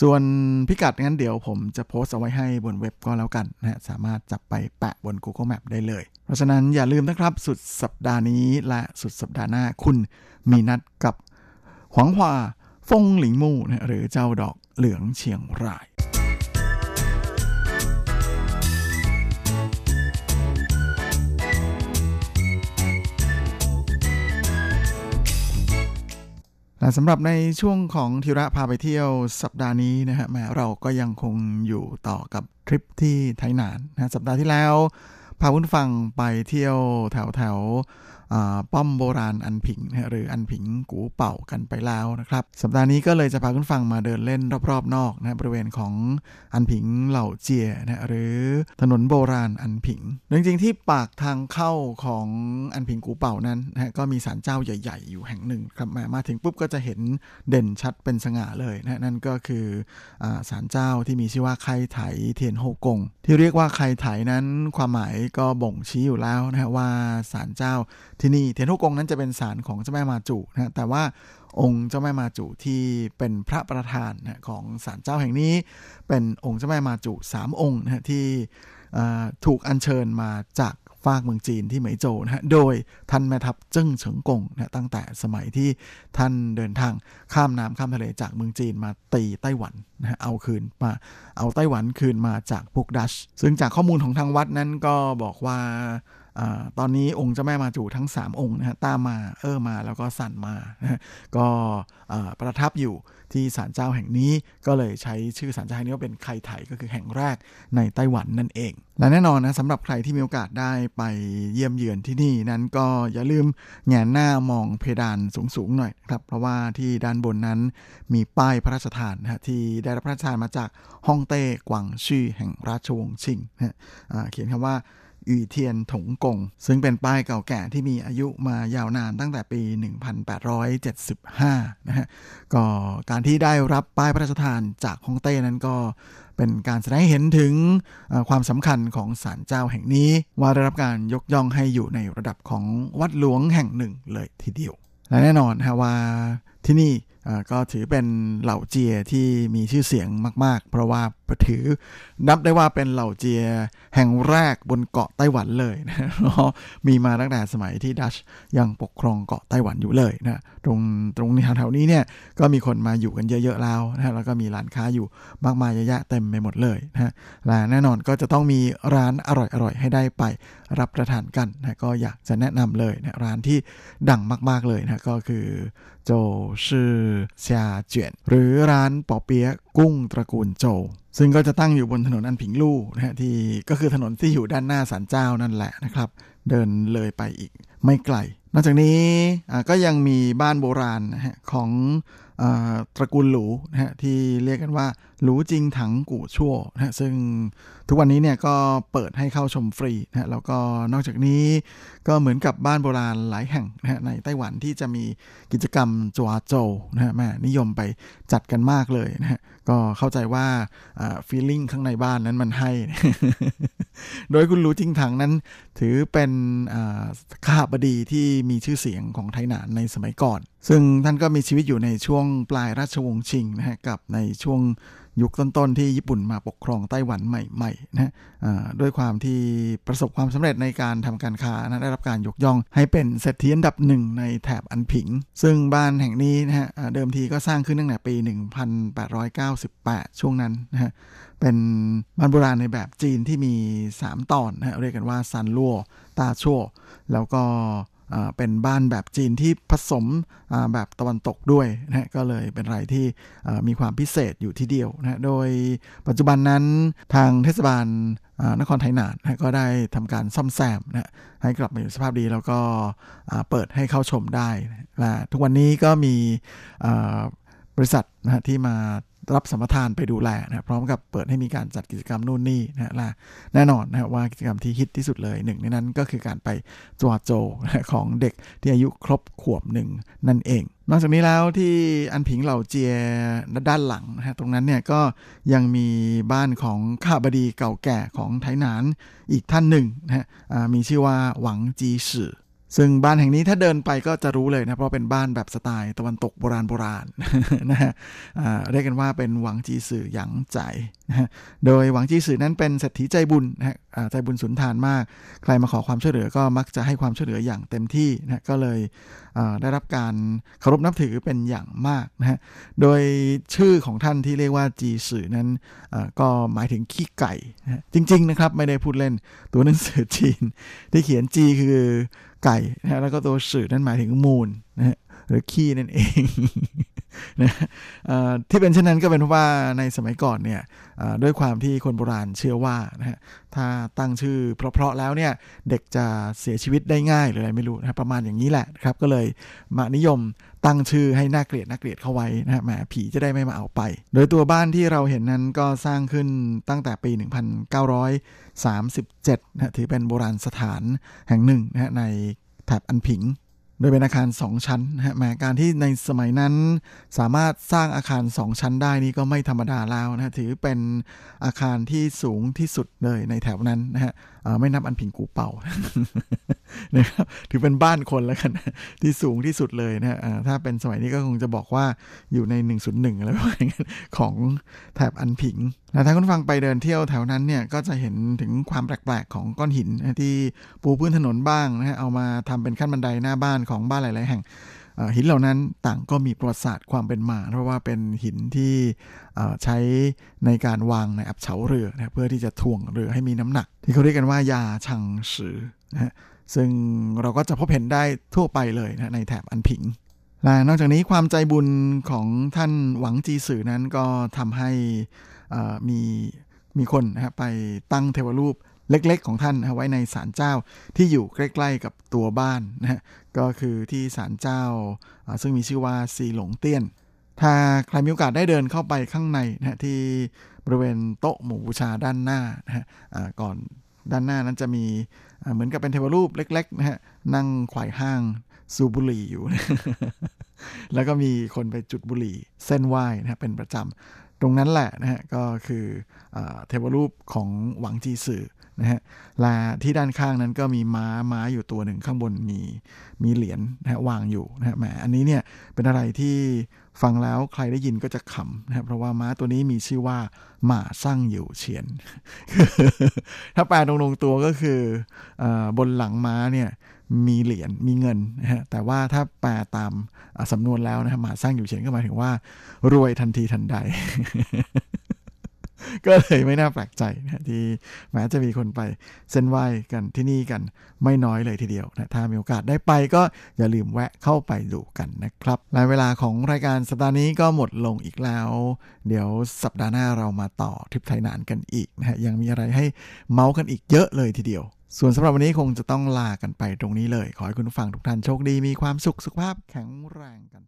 ส่วนพิกัดงั้นเดี๋ยวผมจะโพสต์เอาไว้ให้บนเว็บก็แล้วกันนะฮะสามารถจับไปแปะบน Google Map ได้เลย เพราะฉะนั้นอย่าลืมนะครับสุดสัปดาห์นี้และสุดสัปดาห์หน้าคุณมีนัดกับหวังหวาฟงหลิงมู่นะหรือเจ้าดอกเหลืองเชียงราย และสำหรับในช่วงของทิระพาไปเที่ยวสัปดาห์นี้นะฮะแม้เราก็ยังคงอยู่ต่อกับทริปที่ไทยนานนะสัปดาห์ที่แล้ว พาคุณฟังไปเที่ยวแถวแถว ป้อมโบราณอันผิงหรืออันผิงกูเป่ากันไปแล้วนะครับ สัปดาห์นี้ก็เลยจะพาคุณฟังมาเดินเล่นรอบๆ นอกนะบริเวณของอันผิงเหล่าเจียนะหรือถนนโบราณอันผิง จริงๆที่ปากทางเข้าของอันผิงกูเป่านั้นนะก็มีศาลเจ้าใหญ่ๆ อยู่แห่งหนึ่งครับมามาถึงปุ๊บก็จะเห็นเด่นชัดเป็นสง่าเลยนะนั่นก็คือศาลเจ้าที่มีชื่อว่าไคไถเทียนโฮกง ที่เรียกว่าไคไถนั้นความหมายก็บ่งชี้อยู่แล้วนะว่าศาลเจ้าที่นี่เทียนฮกงนั้นจะเป็นศาลของเจ้าแม่มาจุนะแต่ว่าองค์เจ้าแม่มาจุที่เป็นพระประธานนะของศาลเจ้าแห่งนี้ เป็นองค์เจ้าแม่มาจุสามองค์นะที่ถูกอัญเชิญมาจากฝากเมืองจีนที่เหมยโจนะฮะ โดยท่านแม่ทัพเจิ้งเฉิงกงนะตั้งแต่สมัยที่ท่านเดินทางข้ามน้ำข้ามทะเลจากเมืองจีนมาตีไต้หวันนะฮะเอาคืนมาเอาไต้หวันคืนมาจากพวกดัช ซึ่งจากข้อมูลของทางวัดนั้นก็บอกว่า ตอนนี้องค์เจ้าแม่มาจูทั้ง 3 องค์นะฮะตามมาเออมาแล้วก็สั่นมานะก็ประทับอยู่ที่ศาลเจ้าแห่งนี้ก็เลยใช้ชื่อศาลเจ้าแห่งนี้ว่าเป็นไคไถก็คือแห่งแรกในไต้หวันนั่นเอง และแน่นอนนะสำหรับใครที่มีโอกาสได้ไปเยี่ยมเยือนที่นี่นั้นก็อย่าลืมแงนหน้ามองเพดานสูงๆหน่อยครับเพราะว่าที่ด้านบนนั้นมีป้ายพระราชทานนะที่ได้รับพระราชทานมาจากฮ่องเต้กวางชื่อแห่งราชวงศ์ชิงนะเขียนคำว่า อีเทียนถงกง ซึ่งเป็นป้ายเก่าแก่ที่มีอายุมายาวนานตั้งแต่ปี 1875 นะฮะก็การที่ได้รับป้ายพระราชทานจากฮ่องเต้นั้นก็เป็นการแสดงให้เห็นถึงความสำคัญของศาลเจ้าแห่งนี้ ว่าได้รับการยกย่องให้อยู่ในระดับของวัดหลวงแห่งหนึ่งเลยทีเดียว และแน่นอนฮะว่าที่นี่ก็ถือเป็นเหล่าเจียที่มีชื่อเสียงมาก ๆ เพราะว่า ถือ นับได้ว่าเป็นเหล่าเจียแห่งแรกบนเกาะไต้หวันเลยนะมีมาตั้งแต่สมัยที่ดัชยังปกครองเกาะไต้หวันอยู่เลยนะตรงตรงแถวๆนี้เนี่ยก็มีคนมาอยู่กันเยอะๆแล้วนะแล้วก็มีร้านค้าอยู่มากมายเยอะแยะเต็มไปหมดเลยนะและแน่นอนก็จะต้องมีร้านอร่อยๆให้ได้ไปรับประทานกันนะก็อยากจะแนะนำเลยนะร้านที่ดังมากๆเลยนะก็คือโจชื่อเซียเจียนหรือร้านปอเปี๊ยะกุ้งตระกูลโจ ซึ่งก็จะตั้งอยู่บนถนนอันผิงลู่นะฮะที่ก็คือถนนที่อยู่ด้านหน้าศาลเจ้านั่นแหละนะครับ เดินเลยไปอีกไม่ไกล นอกจากนี้ก็ยังมีบ้านโบราณนะฮะของอตระกูลหลูนะฮะที่เรียกกันว่า หลูจริงถังกู่ชั่วนะซึ่งทุกวันนี้เนี่ยก็เปิดให้เข้าชมฟรีนะแล้วก็นอกจากนี้ก็เหมือนกับบ้านโบราณหลายแห่งนะในไต้หวันที่จะมีกิจกรรมจัวโจนะฮะแม่นิยมไปจัดกันมากเลยนะฮะก็เข้าใจว่าฟีลลิ่งข้างในบ้านนั้นมันให้ โดยคุณหลูจริงถังนั้น ถือเป็นข้าบดีที่มีชื่อเสียงของไทหนานในสมัยก่อน ซึ่งท่านก็มีชีวิตอยู่ในช่วงปลายราชวงศ์ชิงนะฮะกับในช่วง ยุคต้นๆที่ญี่ปุ่นมาปกครองไต้หวันใหม่ๆนะด้วยความที่ประสบความสำเร็จในการทำการค้านะได้รับการยกย่อง ให้เป็นเศรษฐีอันดับหนึ่งในแถบอันผิง ซึ่งบ้านแห่งนี้นะฮะเดิมทีก็สร้างขึ้นตั้งแต่ปี 1898 ช่วงนั้นนะฮะเป็นบ้านโบราณในแบบจีนที่มี 3 ตอนนะเรียกกันว่าซันลั่วตาชั่วแล้วก็ เป็นบ้านแบบจีนที่ผสมแบบตะวันตกด้วยนะก็เลยเป็นอะไรที่มีความพิเศษอยู่ที่เดียวนะโดยปัจจุบันนั้นทางเทศบาลนครไทยนานะก็ได้ทำการซ่อมแซมนะให้กลับมาอยู่สภาพดีแล้วก็เปิดให้เข้าชมได้นะทุกวันนี้ก็มีบริษัทนะที่มา รับสัมปทานไปดูแลนะพร้อมกับเปิดให้มีการจัดกิจกรรมนู่นนี่นะละแน่นอนนะว่ากิจกรรมที่ฮิตที่สุดเลยหนึ่งในนั้นก็คือการไปจวดโจของเด็กที่อายุครบขวบหนึ่งนั่นเอง นอกจากนี้แล้วที่อันผิงเหล่าเจียด้านหลังนะตรงนั้นเนี่ยก็ยังมีบ้านของข้าบดีเก่าแก่ของไทหนานอีกท่านหนึ่งนะฮะมีชื่อว่าหวังจีสือ ซึ่งบ้านแห่งนี้ถ้าเดินไปก็จะรู้เลยนะ เพราะเป็นบ้านแบบสไตล์ตะวันตกโบราณโบราณนะฮะเรียกกันว่าเป็นหวังจีสื่อหยางใจนะฮะโดยหวังจีสื่อนั้นเป็นเศรษฐีใจบุญนะฮะใจบุญสุนทานมาก ใครมาขอความช่วยเหลือก็มักจะให้ความช่วยเหลืออย่างเต็มที่นะก็เลยได้รับการเคารพนับถือเป็นอย่างมากนะฮะโดยชื่อของท่านที่เรียกว่าจีสื่อนั้นก็หมายถึงขี้ไก่นะจริง ๆ นะครับ ไม่ได้พูดเล่นตัวหนังสือจีน ที่เขียนจีคือ ไก่นะแล้วก็ตัวสื่อนั่นหมายถึงมูลนะฮะหรือขี้นั่นเองนะที่เป็นเช่นนั้นก็เป็นเพราะว่าในสมัยก่อนเนี่ยด้วยความที่คนโบราณเชื่อว่านะฮะถ้าตั้งชื่อเพราะๆแล้วเนี่ยเด็กจะเสียชีวิตได้ง่ายหรืออะไรไม่รู้นะประมาณอย่างนี้แหละครับก็เลยมานิยม ตั้งชื่อให้น่าเกลียดน่าเกลียดเข้าไว้นะฮะแหมผีจะได้ไม่มาเอาไป โดยตัวบ้านที่เราเห็นนั้นก็สร้างขึ้นตั้งแต่ปี 1937นะถือเป็นโบราณสถานแห่งหนึ่งนะฮะในแถบอันผิง โดยเป็นอาคาร 2 ชั้นนะฮะแหมการที่ในสมัยนั้น สามารถสร้างอาคาร 2 ชั้นได้นี่ก็ไม่ธรรมดาแล้วนะถือเป็นอาคารที่สูงที่สุดเลยในแถวนั้นนะฮะ ไม่นับอันผิงกูเป่านะครับถือเป็นบ้านคนแล้วกัน ที่สูงที่สุดเลยนะถ้าเป็นสมัยนี้ก็คงจะบอกว่าอยู่ใน 101อะไรประมาณนี้ของแถบอันผิงแล้วถ้าคุณฟังไปเดินเที่ยวแถวนั้นเนี่ยก็จะเห็นถึงความแปลกๆของก้อนหินที่ปูพื้นถนนบ้างนะฮะเอามาทำเป็นขั้นบันไดหน้าบ้านของบ้านหลาย ๆ แห่ง หินเหล่านั้นต่างก็มีประวัติศาสตร์ความเป็นมา เพราะว่าเป็นหินที่ใช้ในการวางในอับเฉาเรือนะเพื่อที่จะถ่วงเรือให้มีน้ำหนัก ที่เขาเรียกกันว่ายาชังสือนะซึ่งเราก็จะพบเห็นได้ทั่วไปเลยนะในแถบอันผิงและนอกจากนี้ความใจบุญของท่านหวังจีสือนั้นก็ทำให้มีมีคนนะไปตั้งเทวรูป เล็กๆของท่านไว้ในศาลเจ้าที่อยู่ใกล้ๆกับตัวบ้านนะฮะก็คือที่ศาลเจ้า ซึ่งมีชื่อว่าซีหลงเตี้ยน ถ้าใครมีโอกาสได้เดินเข้าไปข้างในนะที่บริเวณโต๊ะหมู่บูชาด้านหน้านะฮะก่อนด้านหน้านั้นจะมีเหมือนกับเป็นเทวรูปเล็กๆนะฮะนั่งขวายห้างสูบุหรี่อยู่ แล้วก็มีคนไปจุดบุหรี่เส้นไหว้นะเป็นประจำตรงนั้นแหละนะฮะก็คือเทวรูปของหวังจีสื่อ นะฮะและที่ด้านข้างนั้นก็มีม้าม้าอยู่ตัวหนึ่งข้างบนมีมีเหรียญนะฮะวางอยู่นะฮะแหมอันนี้เนี่ยเป็นอะไรที่ฟังแล้วใครได้ยินก็จะขำนะครับเพราะว่าม้าตัวนี้มีชื่อว่าหมาสร้างอยู่เฉียน ถ้าแปลตรงๆตัวก็คือบนหลังม้าเนี่ยมีเหรียญมีเงินนะฮะแต่ว่าถ้าแปลตามสำนวนแล้วนะฮะหมาสร้างอยู่เฉียนก็หมายถึงว่า รวยทันทีทันใด ก็เลยไม่น่าแปลกใจนะที่แม้จะมีคนไปเส้นไหว้กันที่นี่กันไม่น้อยเลยทีเดียวนะถ้ามีโอกาสได้ไปก็อย่าลืมแวะเข้าไปดูกันนะครับและเวลาของรายการสัปดาห์นี้ก็หมดลงอีกแล้ว เดี๋ยวสัปดาห์หน้าเรามาต่อทริปไทยนานกันอีกนะฮะยังมีอะไรให้เมาส์กันอีกเยอะเลยทีเดียว ส่วนสำหรับวันนี้คงจะต้องลากันไปตรงนี้เลย ขอให้คุณฟังทุกท่านโชคดีมีความสุขสุขภาพแข็งแรงกัน